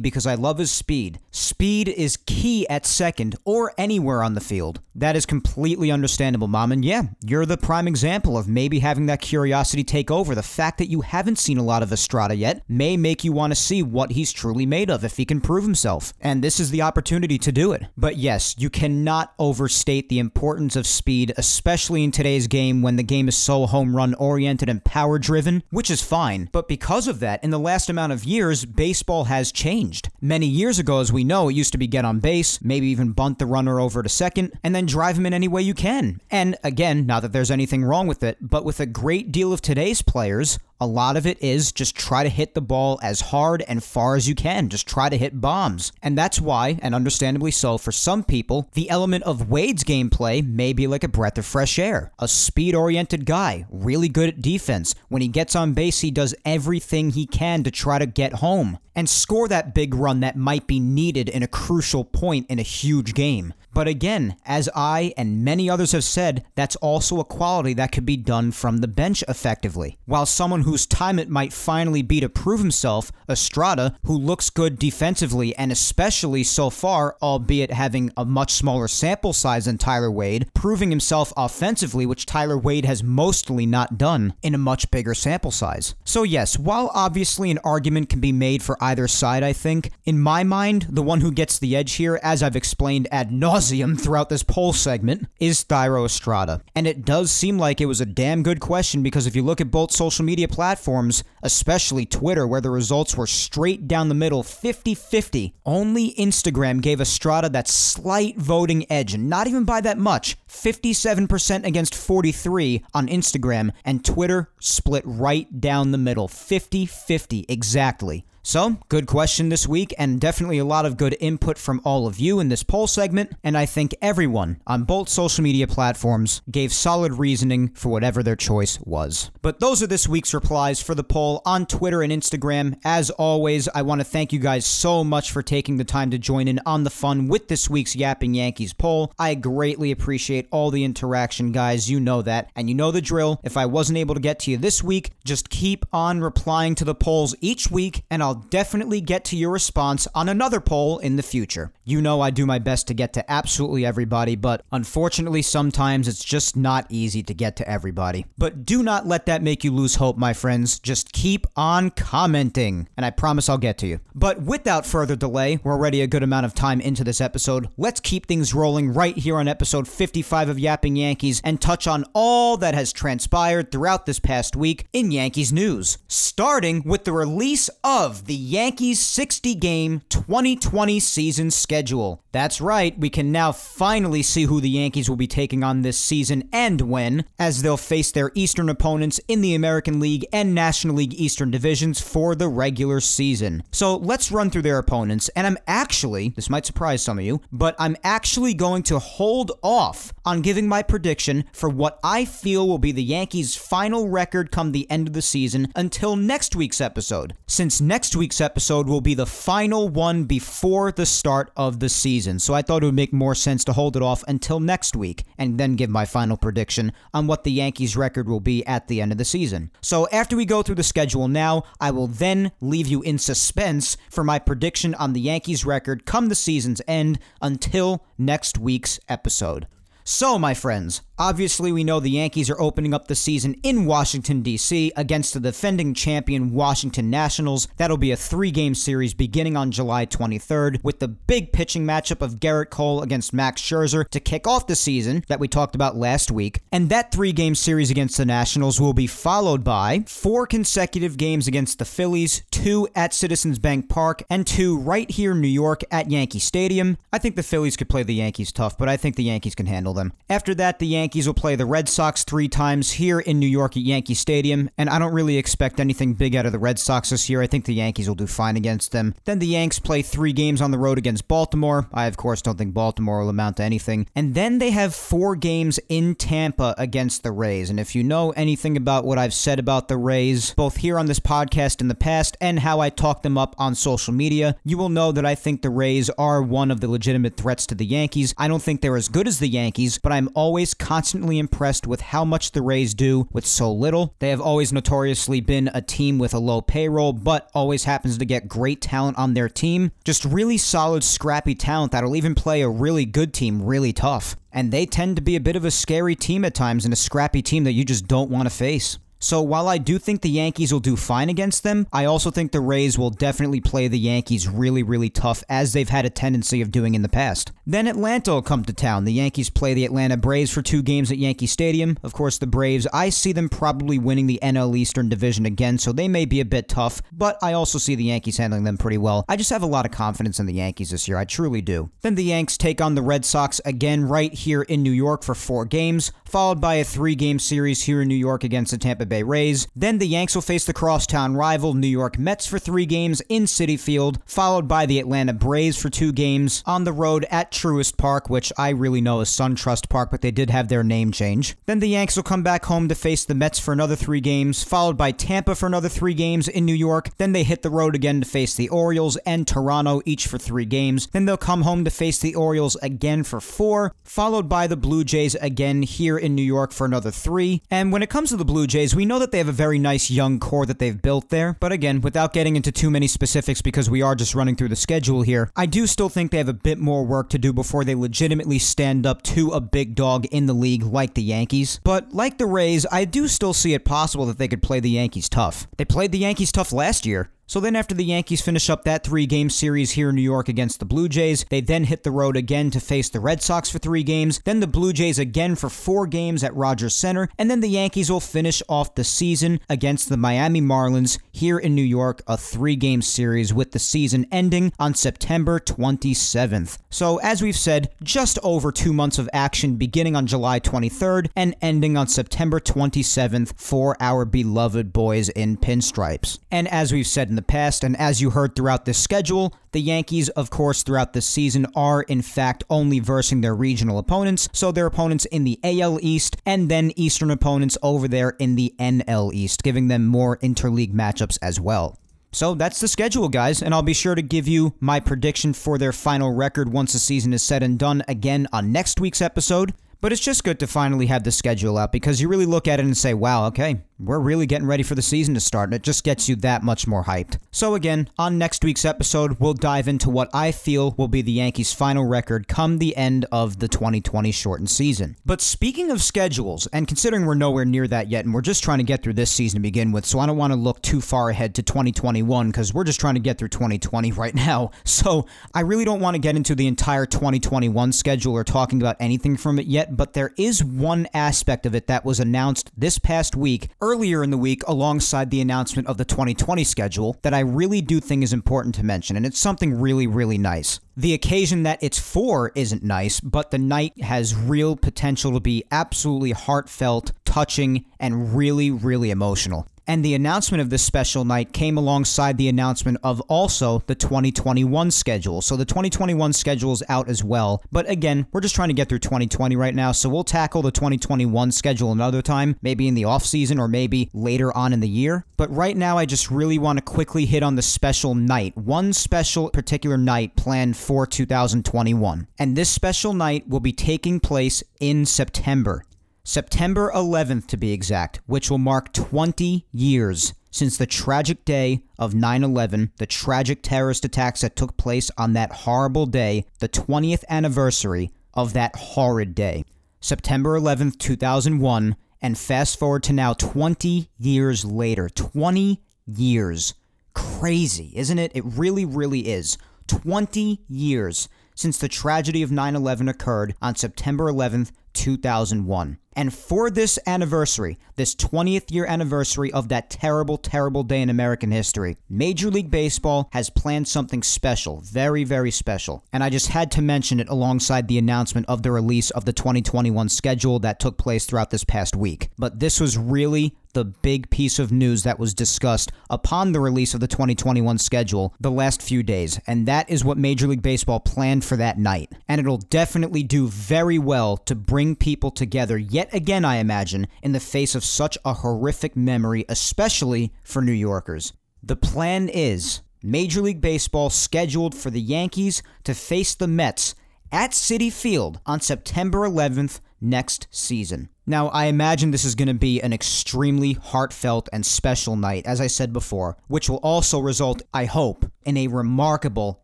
because I love his speed. Speed is key at second or anywhere on the field. That is completely understandable, Mom. And yeah, you're the prime example of maybe having that curiosity take over. The fact that you haven't seen a lot of Estrada yet may make you want to see what he's truly made of if he can prove himself. And this is the opportunity to do it. But yes, you cannot overstate the importance of speed, especially in today's game when the game is so home run oriented and power driven, which is fine. But because of that, in the last amount of years, baseball has changed. Many years ago, as we know, it used to be get on base, maybe even bunt the runner over to second, and then drive him in any way you can. And again, not that there's anything wrong with it, but with a great deal of today's players, a lot of it is just try to hit the ball as hard and far as you can. Just try to hit bombs. And that's why, and understandably so, for some people, the element of Wade's gameplay may be like a breath of fresh air. A speed oriented guy, really good at defense. When he gets on base, he does everything he can to try to get home and score that big run that might be needed in a crucial point in a huge game. But again, as I and many others have said, that's also a quality that could be done from the bench effectively. While someone whose time it might finally be to prove himself, Estrada, who looks good defensively and especially so far, albeit having a much smaller sample size than Tyler Wade, proving himself offensively, which Tyler Wade has mostly not done in a much bigger sample size. So, yes, while obviously an argument can be made for either side, I think. In my mind, the one who gets the edge here, as I've explained ad nauseum throughout this poll segment, is Thairo Estrada. And it does seem like it was a damn good question because if you look at both social media platforms, especially Twitter, where the results were straight down the middle 50 50, only Instagram gave Estrada that slight voting edge, not even by that much 57% against 43 on Instagram, and Twitter split right down the middle 50 50 exactly. So, good question this week, and definitely a lot of good input from all of you in this poll segment. And I think everyone on both social media platforms gave solid reasoning for whatever their choice was. But those are this week's replies for the poll on Twitter and Instagram. As always, I want to thank you guys so much for taking the time to join in on the fun with this week's Yapping Yankees poll. I greatly appreciate all the interaction, guys. You know that. And you know the drill. If I wasn't able to get to you this week, just keep on replying to the polls each week, and I'll I'll definitely get to your response on another poll in the future. You know I do my best to get to absolutely everybody, but unfortunately, sometimes it's just not easy to get to everybody. But do not let that make you lose hope, my friends. Just keep on commenting, and I promise I'll get to you. But without further delay, we're already a good amount of time into this episode. Let's keep things rolling right here on episode 55 of Yapping Yankees and touch on all that has transpired throughout this past week in Yankees news. Starting with the release of the Yankees 60 game 2020 season schedule. That's right, we can now finally see who the Yankees will be taking on this season and when, as they'll face their Eastern opponents in the American League and National League Eastern divisions for the regular season. So let's run through their opponents, and I'm actually, this might surprise some of you, but I'm actually going to hold off on giving my prediction for what I feel will be the Yankees' final record come the end of the season until next week's episode, since next next week's episode will be the final one before the start of the season. So I thought it would make more sense to hold it off until next week and then give my final prediction on what the Yankees' record will be at the end of the season. So after we go through the schedule now, I will then leave you in suspense for my prediction on the Yankees' record come the season's end until next week's episode. So, my friends, obviously we know the Yankees are opening up the season in Washington, D.C. against the defending champion Washington Nationals. That'll be a three game series beginning on July 23rd, with the big pitching matchup of Gerrit Cole against Max Scherzer to kick off the season that we talked about last week. And that three game series against the Nationals will be followed by four consecutive games against the Phillies, two at Citizens Bank Park, and two right here in New York at Yankee Stadium. I think the Phillies could play the Yankees tough, but I think the Yankees can handle them. After that, the Yankees will play the Red Sox three times here in New York at Yankee Stadium, and I don't really expect anything big out of the Red Sox this year. I think the Yankees will do fine against them. Then the Yanks play three games on the road against Baltimore. I, of course, don't think Baltimore will amount to anything. And then they have four games in Tampa against the Rays. And if you know anything about what I've said about the Rays, both here on this podcast in the past and how I talk them up on social media, you will know that I think the Rays are one of the legitimate threats to the Yankees. I don't think they're as good as the Yankees Yankees, but I'm always constantly impressed with how much the Rays do with so little. They have always notoriously been a team with a low payroll, but always happens to get great talent on their team. Just really solid, scrappy talent that'll even play a really good team really tough. And they tend to be a bit of a scary team at times and a scrappy team that you just don't want to face. So while I do think the Yankees will do fine against them, I also think the Rays will definitely play the Yankees really, really tough, as they've had a tendency of doing in the past. Then Atlanta will come to town. The Yankees play the Atlanta Braves for two games at Yankee Stadium. Of course, the Braves, I see them probably winning the NL Eastern Division again, so they may be a bit tough, but I also see the Yankees handling them pretty well. I just have a lot of confidence in the Yankees this year. I truly do. Then the Yanks take on the Red Sox again right here in New York for four games, followed by a three game series here in New York against the Tampa Bay Rays. Then the Yanks will face the crosstown rival New York Mets for three games in Citi Field, followed by the Atlanta Braves for two games on the road at Truist Park, which I really know is SunTrust Park, but they did have their name change. Then the Yanks will come back home to face the Mets for another three games, followed by Tampa for another three games in New York. Then they hit the road again to face the Orioles and Toronto, each for three games. Then they'll come home to face the Orioles again for four, followed by the Blue Jays again here in New York for another three. And when it comes to the Blue Jays, we know that they have a very nice young core that they've built there. But again, without getting into too many specifics because we are just running through the schedule here, I do still think they have a bit more work to do before they legitimately stand up to a big dog in the league like the Yankees. But like the Rays, I do still see it possible that they could play the Yankees tough. They played the Yankees tough last year. So then, after the Yankees finish up that three game series here in New York against the Blue Jays, they then hit the road again to face the Red Sox for three games, then the Blue Jays again for four games at Rogers Center, and then the Yankees will finish off the season against the Miami Marlins here in New York, a three game series with the season ending on September 27th. So, as we've said, just over two months of action beginning on July 23rd and ending on September 27th for our beloved boys in pinstripes. And as we've said in the past, and as you heard throughout this schedule, the Yankees, of course, throughout the season are in fact only versing their regional opponents, so their opponents in the AL East and then Eastern opponents over there in the NL East, giving them more interleague matchups as well. So that's the schedule, guys, and I'll be sure to give you my prediction for their final record once the season is said and done again on next week's episode. But it's just good to finally have the schedule out because you really look at it and say, wow, okay, we're really getting ready for the season to start, and it just gets you that much more hyped. So, again, on next week's episode, we'll dive into what I feel will be the Yankees' final record come the end of the 2020 shortened season. But speaking of schedules, and considering we're nowhere near that yet, and we're just trying to get through this season to begin with, so I don't want to look too far ahead to 2021 because we're just trying to get through 2020 right now. *laughs* So, I really don't want to get into the entire 2021 schedule or talking about anything from it yet, but there is one aspect of it that was announced this past week earlier in the week alongside the announcement of the 2020 schedule that I really do think is important to mention, and it's something really, really nice. The occasion that it's for isn't nice, but the night has real potential to be absolutely heartfelt, touching, and really, really emotional. And the announcement of this special night came alongside the announcement of also the 2021 schedule. So the 2021 schedule is out as well. But again, we're just trying to get through 2020 right now. So we'll tackle the 2021 schedule another time, maybe in the off season or maybe later on in the year. But right now, I just really want to quickly hit on the special night. One special particular night planned for 2021. And this special night will be taking place in September. September 11th to be exact, which will mark 20 years since the tragic day of 9 11, the tragic terrorist attacks that took place on that horrible day, the 20th anniversary of that horrid day. September 11th, 2001, and fast forward to now 20 years later. 20 years. Crazy, isn't it? It really, really is. 20 years since the tragedy of 9 11 occurred on September 11th, 2001. And for this anniversary, this 20th year anniversary of that terrible, terrible day in American history, Major League Baseball has planned something special, very, very special. And I just had to mention it alongside the announcement of the release of the 2021 schedule that took place throughout this past week. But this was really the big piece of news that was discussed upon the release of the 2021 schedule the last few days, and that is what Major League Baseball planned for that night. And it'll definitely do very well to bring people together yet again, I imagine, in the face of such a horrific memory, especially for New Yorkers. The plan is Major League Baseball scheduled for the Yankees to face the Mets at Citi Field on September 11th next season. Now, I imagine this is going to be an extremely heartfelt and special night, as I said before, which will also result, I hope, in a remarkable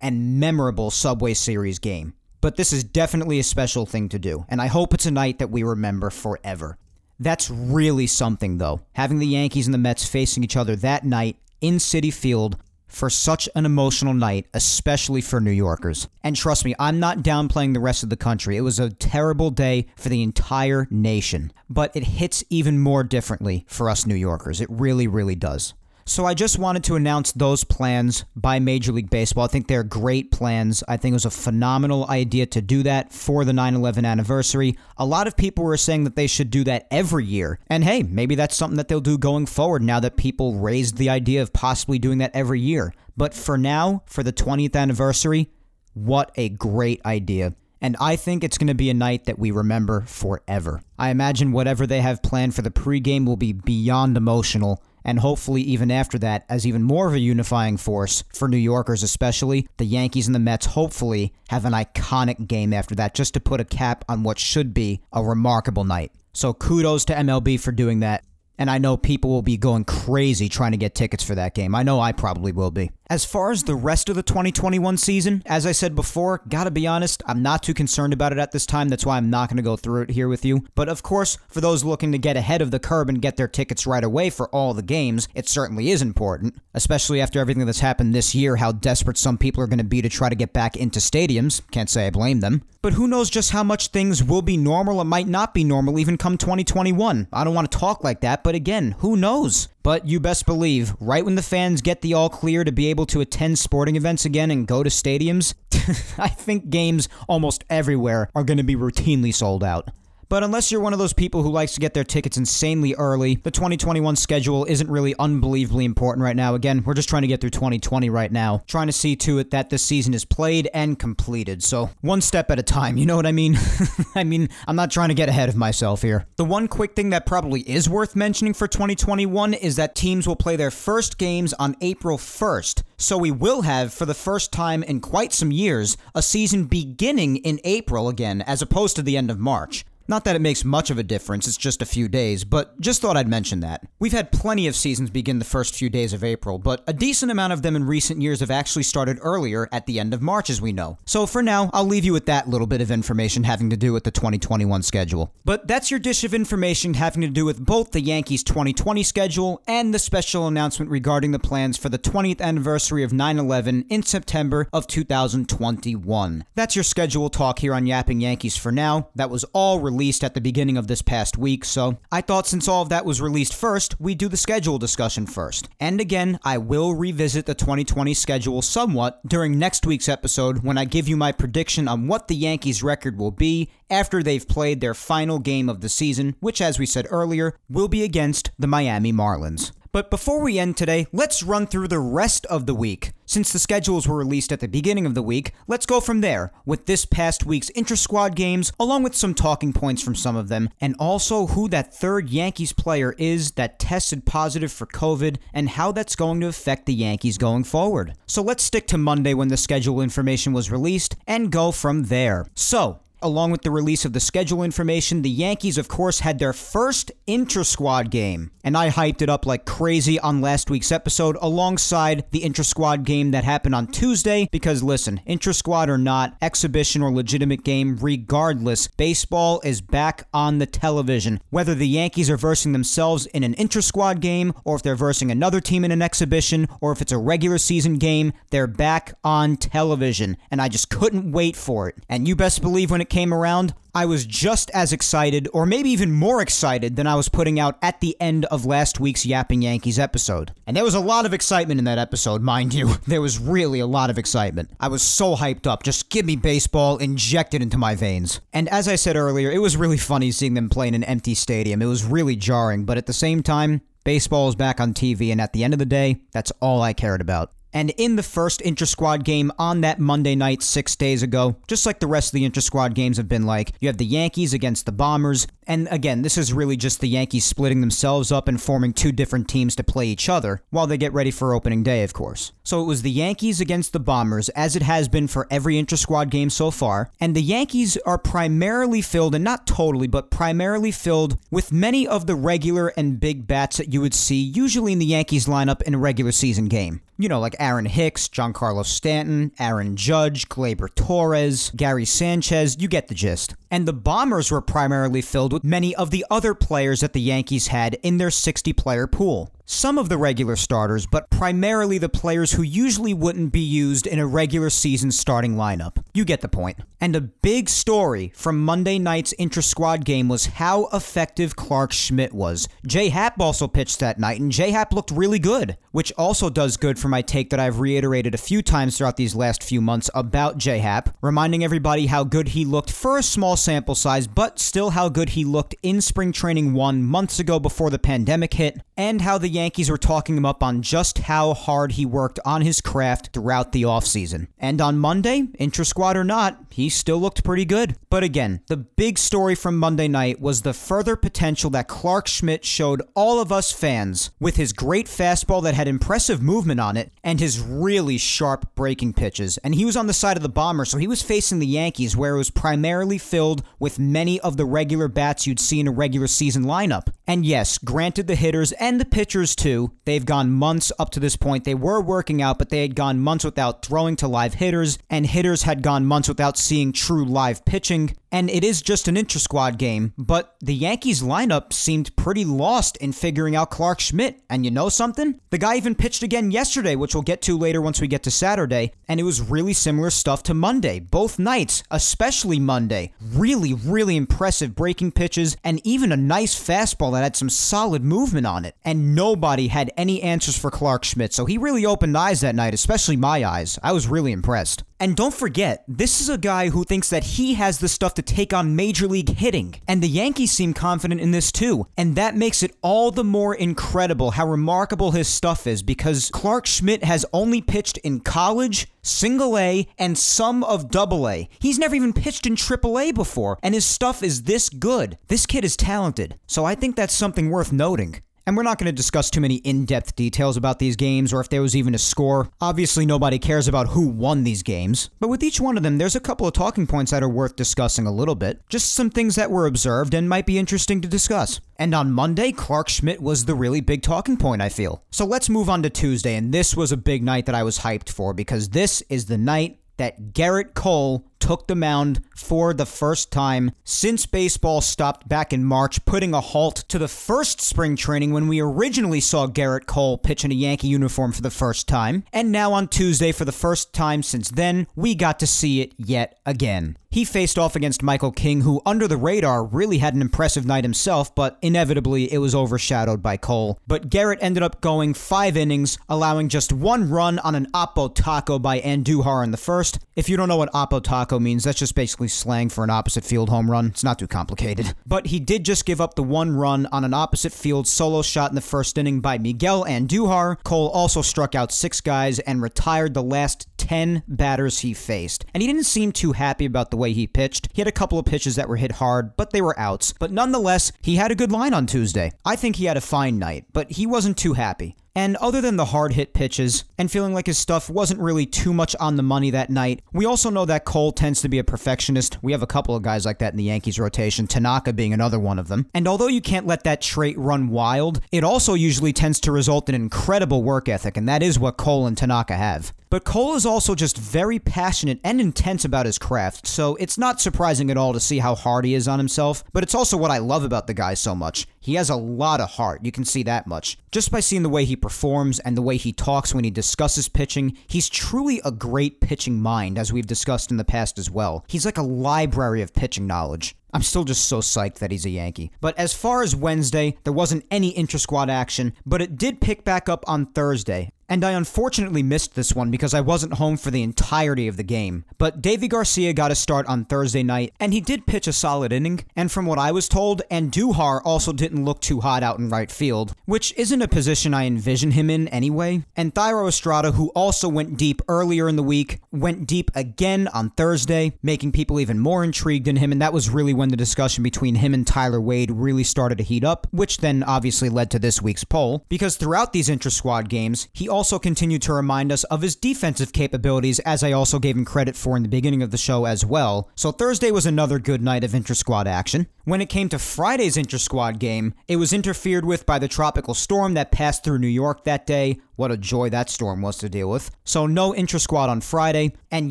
and memorable Subway Series game. But this is definitely a special thing to do, and I hope it's a night that we remember forever. That's really something, though. Having the Yankees and the Mets facing each other that night in Citi Field for such an emotional night, especially for New Yorkers. And trust me, I'm not downplaying the rest of the country. It was a terrible day for the entire nation, but it hits even more differently for us New Yorkers. It really, really does. So I just wanted to announce those plans by Major League Baseball. I think they're great plans. I think it was a phenomenal idea to do that for the 9 11 anniversary. A lot of people were saying that they should do that every year. And hey, maybe that's something that they'll do going forward now that people raised the idea of possibly doing that every year. But for now, for the 20th anniversary, what a great idea. And I think it's going to be a night that we remember forever. I imagine whatever they have planned for the pregame will be beyond emotional and hopefully even after that as even more of a unifying force for New Yorkers, especially. The Yankees and the Mets hopefully have an iconic game after that just to put a cap on what should be a remarkable night. So kudos to MLB for doing that. And I know people will be going crazy trying to get tickets for that game. I know I probably will be. As far as the rest of the 2021 season, as I said before, gotta be honest, I'm not too concerned about it at this time. That's why I'm not gonna go through it here with you. But of course, for those looking to get ahead of the curve and get their tickets right away for all the games, it certainly is important. Especially after everything that's happened this year, how desperate some people are gonna be to try to get back into stadiums. Can't say I blame them. But who knows just how much things will be normal and might not be normal even come 2021. I don't want to talk like that, but again, who knows? But you best believe, right when the fans get the all clear to be able to attend sporting events again and go to stadiums, *laughs* I think games almost everywhere are going to be routinely sold out. But unless you're one of those people who likes to get their tickets insanely early, the 2021 schedule isn't really unbelievably important right now. Again, we're just trying to get through 2020 right now, trying to see to it that this season is played and completed. So, one step at a time, you know what I mean? *laughs* I mean, I'm not trying to get ahead of myself here. The one quick thing that probably is worth mentioning for 2021 is that teams will play their first games on April 1st. So we will have, for the first time in quite some years, a season beginning in April again, as opposed to the end of March. Not that it makes much of a difference, it's just a few days, but just thought I'd mention that. We've had plenty of seasons begin the first few days of April, but a decent amount of them in recent years have actually started earlier at the end of March, as we know. So for now, I'll leave you with that little bit of information having to do with the 2021 schedule. But that's your dish of information having to do with both the Yankees 2020 schedule and the special announcement regarding the plans for the 20th anniversary of 9 11 in September of 2021. That's your schedule talk here on Yapping Yankees for now. That was all released released at the beginning of this past week, so I thought since all of that was released first, we'd do the schedule discussion first. And again, I will revisit the 2020 schedule somewhat during next week's episode when I give you my prediction on what the Yankees' record will be after they've played their final game of the season, which, as we said earlier, will be against the Miami Marlins. But before we end today, let's run through the rest of the week. Since the schedules were released at the beginning of the week, let's go from there with this past week's intra squad games, along with some talking points from some of them, and also who that third Yankees player is that tested positive for COVID and how that's going to affect the Yankees going forward. So let's stick to Monday when the schedule information was released and go from there. So, Along with the release of the schedule information, the Yankees, of course, had their first intra squad game. And I hyped it up like crazy on last week's episode alongside the intra squad game that happened on Tuesday. Because listen, intra squad or not, exhibition or legitimate game, regardless, baseball is back on the television. Whether the Yankees are versing themselves in an intra squad game, or if they're versing another team in an exhibition, or if it's a regular season game, they're back on television. And I just couldn't wait for it. And you best believe when it came around, I was just as excited, or maybe even more excited, than I was putting out at the end of last week's Yapping Yankees episode. And there was a lot of excitement in that episode, mind you. *laughs* There was really a lot of excitement. I was so hyped up. Just give me baseball injected into my veins. And as I said earlier, it was really funny seeing them play in an empty stadium. It was really jarring, but at the same time, baseball is back on TV, and at the end of the day, that's all I cared about. And in the first intra squad game on that Monday night six days ago, just like the rest of the intra squad games have been like, you have the Yankees against the Bombers. And again, this is really just the Yankees splitting themselves up and forming two different teams to play each other while they get ready for opening day, of course. So it was the Yankees against the Bombers, as it has been for every intra squad game so far. And the Yankees are primarily filled, and not totally, but primarily filled with many of the regular and big bats that you would see usually in the Yankees lineup in a regular season game. You know, like Aaron Hicks, Giancarlo Stanton, Aaron Judge, Gleyber Torres, Gary Sanchez, you get the gist. And the Bombers were primarily filled with many of the other players that the Yankees had in their 60 player pool some of the regular starters, but primarily the players who usually wouldn't be used in a regular season starting lineup. You get the point. And a big story from Monday night's intra squad game was how effective Clarke Schmidt was. J Happ also pitched that night, and J Happ looked really good, which also does good for my take that I've reiterated a few times throughout these last few months about J Happ, reminding everybody how good he looked for a small sample size, but still how good he looked in spring training one months ago before the pandemic hit, and how the Yankees were talking him up on just how hard he worked on his craft throughout the offseason. And on Monday, intra squad or not, he still looked pretty good. But again, the big story from Monday night was the further potential that Clarke Schmidt showed all of us fans with his great fastball that had impressive movement on it and his really sharp breaking pitches. And he was on the side of the bomber, so he was facing the Yankees where it was primarily filled with many of the regular bats you'd see in a regular season lineup. And yes, granted the hitters and the pitchers too, they've gone months up to this point. They were working out, but they had gone months without throwing to live hitters, and hitters had gone months without seeing true live pitching and it is just an intra squad game, but the Yankees lineup seemed pretty lost in figuring out Clarke Schmidt. And you know something? The guy even pitched again yesterday, which we'll get to later once we get to Saturday, and it was really similar stuff to Monday. Both nights, especially Monday. Really, really impressive breaking pitches and even a nice fastball that had some solid movement on it. And nobody had any answers for Clarke Schmidt, so he really opened eyes that night, especially my eyes. I was really impressed. And don't forget, this is a guy who thinks that he has the stuff to take on major league hitting. And the Yankees seem confident in this too. And that makes it all the more incredible how remarkable his stuff is because Clarke Schmidt has only pitched in college, single A, and some of double A. He's never even pitched in triple A before, and his stuff is this good. This kid is talented. So I think that's something worth noting. And we're not going to discuss too many in depth details about these games or if there was even a score. Obviously, nobody cares about who won these games. But with each one of them, there's a couple of talking points that are worth discussing a little bit. Just some things that were observed and might be interesting to discuss. And on Monday, Clarke Schmidt was the really big talking point, I feel. So let's move on to Tuesday. And this was a big night that I was hyped for because this is the night that Gerrit Cole took the mound for the first time since baseball stopped back in March, putting a halt to the first spring training when we originally saw Gerrit Cole pitch in a Yankee uniform for the first time. And now on Tuesday, for the first time since then, we got to see it yet again. He faced off against Michael King, who, under the radar, really had an impressive night himself, but inevitably it was overshadowed by Cole. But Gerrit ended up going five innings, allowing just one run on an Oppo Taco by Andujar in the first. If you don't know what Oppo Taco means, that's just basically slang for an opposite field home run. It's not too complicated. But he did just give up the one run on an opposite field solo shot in the first inning by Miguel Andujar. Cole also struck out six guys and retired the last 10 batters he faced. And he didn't seem too happy about the way he pitched. He had a couple of pitches that were hit hard, but they were outs. But nonetheless, he had a good line on Tuesday. I think he had a fine night, but he wasn't too happy. And other than the hard hit pitches and feeling like his stuff wasn't really too much on the money that night, we also know that Cole tends to be a perfectionist. We have a couple of guys like that in the Yankees rotation, Tanaka being another one of them. And although you can't let that trait run wild, it also usually tends to result in incredible work ethic, and that is what Cole and Tanaka have. But Cole is also just very passionate and intense about his craft, so it's not surprising at all to see how hard he is on himself. But it's also what I love about the guy so much. He has a lot of heart, you can see that much. Just by seeing the way he performs and the way he talks when he discusses pitching, he's truly a great pitching mind, as we've discussed in the past as well. He's like a library of pitching knowledge. I'm still just so psyched that he's a Yankee. But as far as Wednesday, there wasn't any intra squad action, but it did pick back up on Thursday. And I unfortunately missed this one because I wasn't home for the entirety of the game. But Deivi Garcia got a start on Thursday night, and he did pitch a solid inning. And from what I was told, Andujar also didn't look too hot out in right field, which isn't a position I envision him in anyway. And Thairo Estrada, who also went deep earlier in the week, went deep again on Thursday, making people even more intrigued in him. And that was really when the discussion between him and Tyler Wade really started to heat up, which then obviously led to this week's poll. Because throughout these intra squad games, he also continued to remind us of his defensive capabilities, as I also gave him credit for in the beginning of the show as well. So Thursday was another good night of inter squad action. When it came to Friday's inter squad game, it was interfered with by the tropical storm that passed through New York that day. What a joy that storm was to deal with. So, no intra squad on Friday. And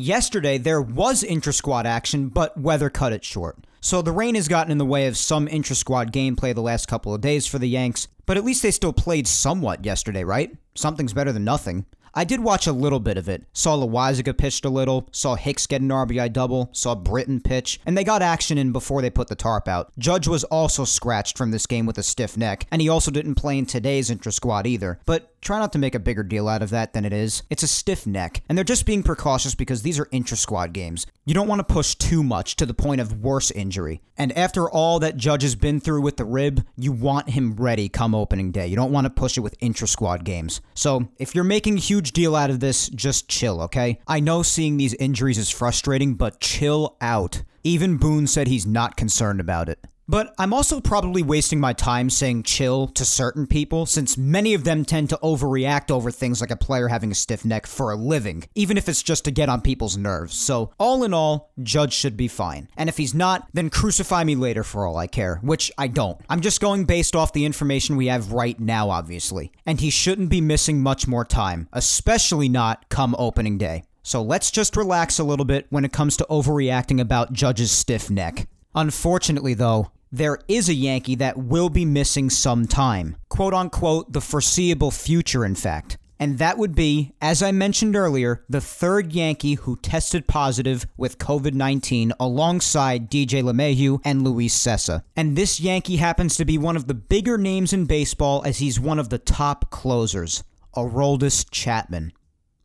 yesterday, there was intra squad action, but weather cut it short. So the rain has gotten in the way of some intra squad gameplay the last couple of days for the Yanks, but at least they still played somewhat yesterday, right? Something's better than nothing. I did watch a little bit of it. Saw Loaisiga pitched a little, saw Hicks get an RBI double, saw Britton pitch, and they got action in before they put the tarp out. Judge was also scratched from this game with a stiff neck, and he also didn't play in today's intra squad either. But try not to make a bigger deal out of that than it is. It's a stiff neck, and they're just being precautious because these are intra squad games. You don't want to push too much to the point of worse injury. And after all that Judge has been through with the rib, you want him ready come opening day. You don't want to push it with intra squad games. So if you're making a huge deal out of this, just chill, okay? I know seeing these injuries is frustrating, but chill out. Even Boone said he's not concerned about it. But I'm also probably wasting my time saying chill to certain people since many of them tend to overreact over things like a player having a stiff neck for a living, even if it's just to get on people's nerves. So, all in all, Judge should be fine. And if he's not, then crucify me later for all I care, which I don't. I'm just going based off the information we have right now, obviously. And he shouldn't be missing much more time, especially not come opening day. So let's just relax a little bit when it comes to overreacting about Judge's stiff neck. Unfortunately, though, there is a Yankee that will be missing some time. Quote unquote, the foreseeable future, in fact. And that would be, as I mentioned earlier, the third Yankee who tested positive with COVID 19 alongside DJ LeMahieu and Luis Cessa. And this Yankee happens to be one of the bigger names in baseball as he's one of the top closers, Aroldis Chapman.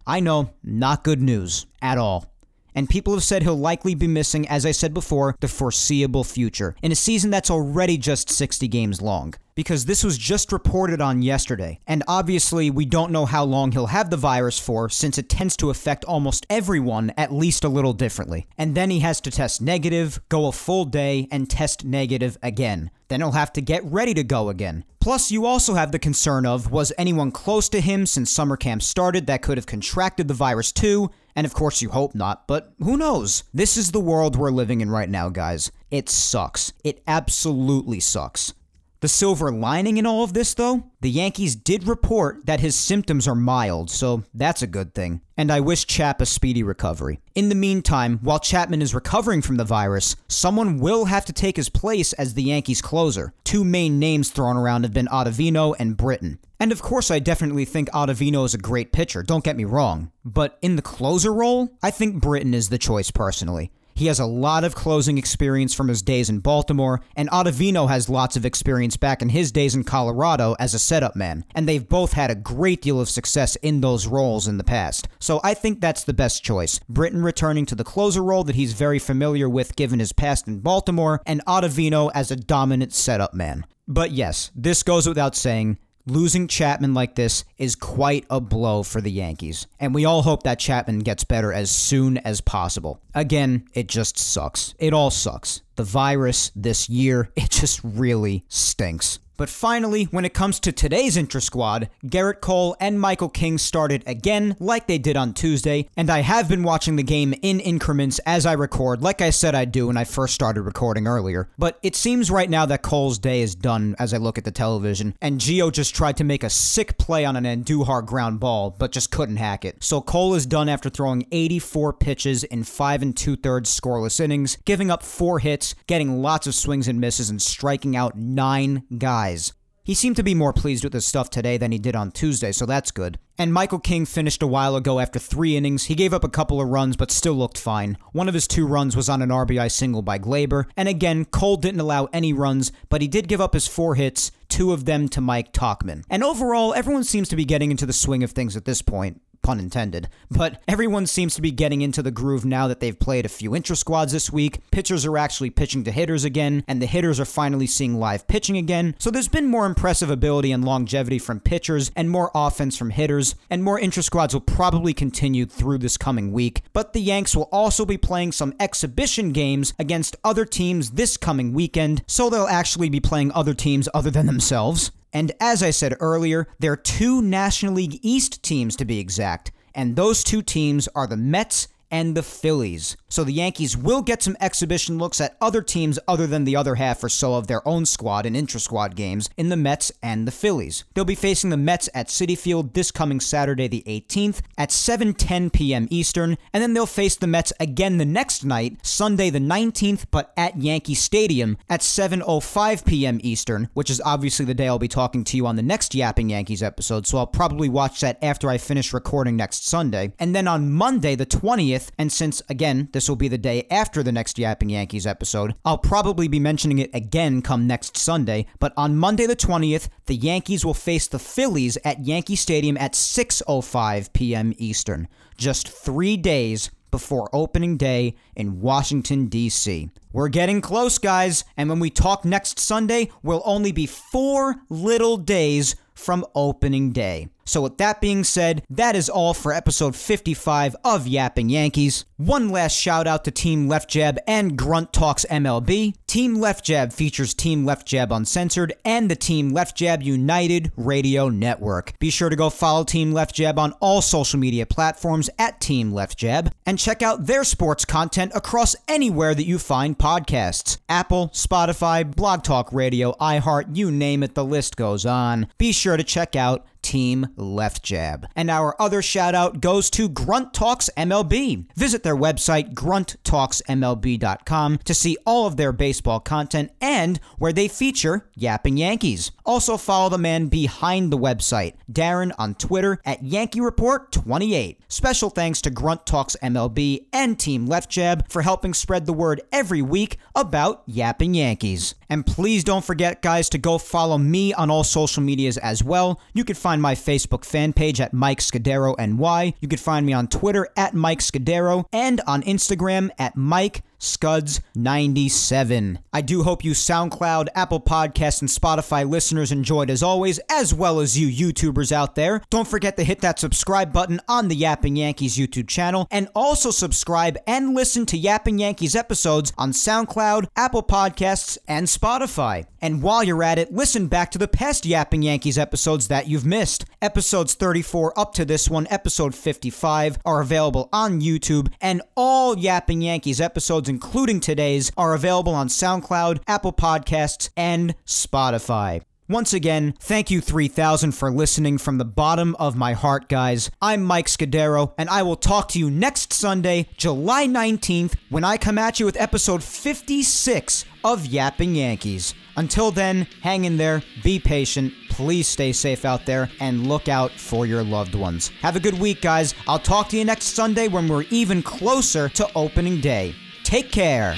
I know, not good news at all and people have said he'll likely be missing, as I said before, the foreseeable future, in a season that's already just 60 games long. Because this was just reported on yesterday, and obviously we don't know how long he'll have the virus for since it tends to affect almost everyone at least a little differently. And then he has to test negative, go a full day, and test negative again. Then he'll have to get ready to go again. Plus, you also have the concern of was anyone close to him since summer camp started that could have contracted the virus too? And of course, you hope not, but who knows? This is the world we're living in right now, guys. It sucks. It absolutely sucks. The silver lining in all of this, though, the Yankees did report that his symptoms are mild, so that's a good thing. And I wish Chap a speedy recovery. In the meantime, while Chapman is recovering from the virus, someone will have to take his place as the Yankees closer. Two main names thrown around have been Ottavino and Britton. And of course, I definitely think Ottavino is a great pitcher, don't get me wrong. But in the closer role, I think Britton is the choice personally. He has a lot of closing experience from his days in Baltimore, and Ottavino has lots of experience back in his days in Colorado as a setup man, and they've both had a great deal of success in those roles in the past. So I think that's the best choice. Britton returning to the closer role that he's very familiar with given his past in Baltimore, and Ottavino as a dominant setup man. But yes, this goes without saying, Losing Chapman like this is quite a blow for the Yankees, and we all hope that Chapman gets better as soon as possible. Again, it just sucks. It all sucks. The virus this year, *laughs* it just really stinks. But finally, when it comes to today's intra squad, Gerrit Cole and Michael King started again like they did on Tuesday, and I have been watching the game in increments as I record, like I said I'd do when I first started recording earlier. But it seems right now that Cole's day is done as I look at the television, and Gio just tried to make a sick play on an Andujar ground ball, but just couldn't hack it. So Cole is done after throwing 84 pitches in five and two thirds scoreless innings, giving up four hits, getting lots of swings and misses, and striking out nine guys He seemed to be more pleased with his stuff today than he did on Tuesday, so that's good. And Michael King finished a while ago after three innings. He gave up a couple of runs, but still looked fine. One of his two runs was on an RBI single by Gleyber. And again, Cole didn't allow any runs, but he did give up his four hits, two of them to Mike Tauchman. And overall, everyone seems to be getting into the swing of things at this point pun intended. But everyone seems to be getting into the groove now that they've played a few intra squads this week. Pitchers are actually pitching to hitters again, and the hitters are finally seeing live pitching again. So there's been more impressive ability and longevity from pitchers and more offense from hitters, and more intra squads will probably continue through this coming week. But the Yanks will also be playing some exhibition games against other teams this coming weekend, so they'll actually be playing other teams other than themselves. And as I said earlier, there are two National League East teams to be exact, and those two teams are the Mets and the Phillies. So the Yankees will get some exhibition looks at other teams other than the other half or so of their own squad and intra squad games in the Mets and the Phillies. They'll be facing the Mets at Citi Field this coming Saturday the 18th at 7:10 p.m. Eastern, and then they'll face the Mets again the next night, Sunday the 19th, but at Yankee Stadium at 7:05 p.m. Eastern, which is obviously the day I'll be talking to you on the next Yapping Yankees episode, so I'll probably watch that after I finish recording next Sunday. And then on Monday the 20th 20th, and since, again, this will be the day after the next Yapping Yankees episode, I'll probably be mentioning it again come next Sunday, but on Monday the 20th, the Yankees will face the Phillies at Yankee Stadium at 6.05 p.m. Eastern. Just three days before opening day in Washington, D.C. We're getting close, guys, and when we talk next Sunday, we'll only be four little days from opening day. So, with that being said, that is all for episode 55 of Yapping Yankees. One last shout out to Team Left Jab and Grunt Talks MLB. Team Left Jab features Team Left Jab Uncensored and the Team Left Jab United Radio Network. Be sure to go follow Team Left Jab on all social media platforms at Team Left Jab and check out their sports content across anywhere that you find podcasts Apple, Spotify, Blog Talk Radio, iHeart, you name it, the list goes on. Be sure to check out Team Left Jab. And our other shout out goes to Grunt Talks MLB. Visit their website, grunttalksmlb.com, to see all of their baseball content and where they feature Yapping Yankees. Also, follow the man behind the website, Darren, on Twitter at Yankee Report 28. Special thanks to Grunt Talks MLB and Team Left Jab for helping spread the word every week about Yapping Yankees. And please don't forget, guys, to go follow me on all social medias as well. You can find my Facebook fan page at Mike Scudero NY. You can find me on Twitter at Mike Scudero and on Instagram at Mike Scuds97. I do hope you SoundCloud, Apple Podcasts, and Spotify listeners enjoyed as always, as well as you YouTubers out there. Don't forget to hit that subscribe button on the Yapping Yankees YouTube channel, and also subscribe and listen to Yapping Yankees episodes on SoundCloud, Apple Podcasts, and Spotify. And while you're at it, listen back to the past Yapping Yankees episodes that you've missed. Episodes 34 up to this one, episode 55, are available on YouTube, and all Yapping Yankees episodes including today's, are available on SoundCloud, Apple Podcasts, and Spotify. Once again, thank you 3000 for listening from the bottom of my heart, guys. I'm Mike Scudero, and I will talk to you next Sunday, July 19th, when I come at you with episode 56 of Yapping Yankees. Until then, hang in there, be patient, please stay safe out there, and look out for your loved ones. Have a good week, guys. I'll talk to you next Sunday when we're even closer to opening day. Take care.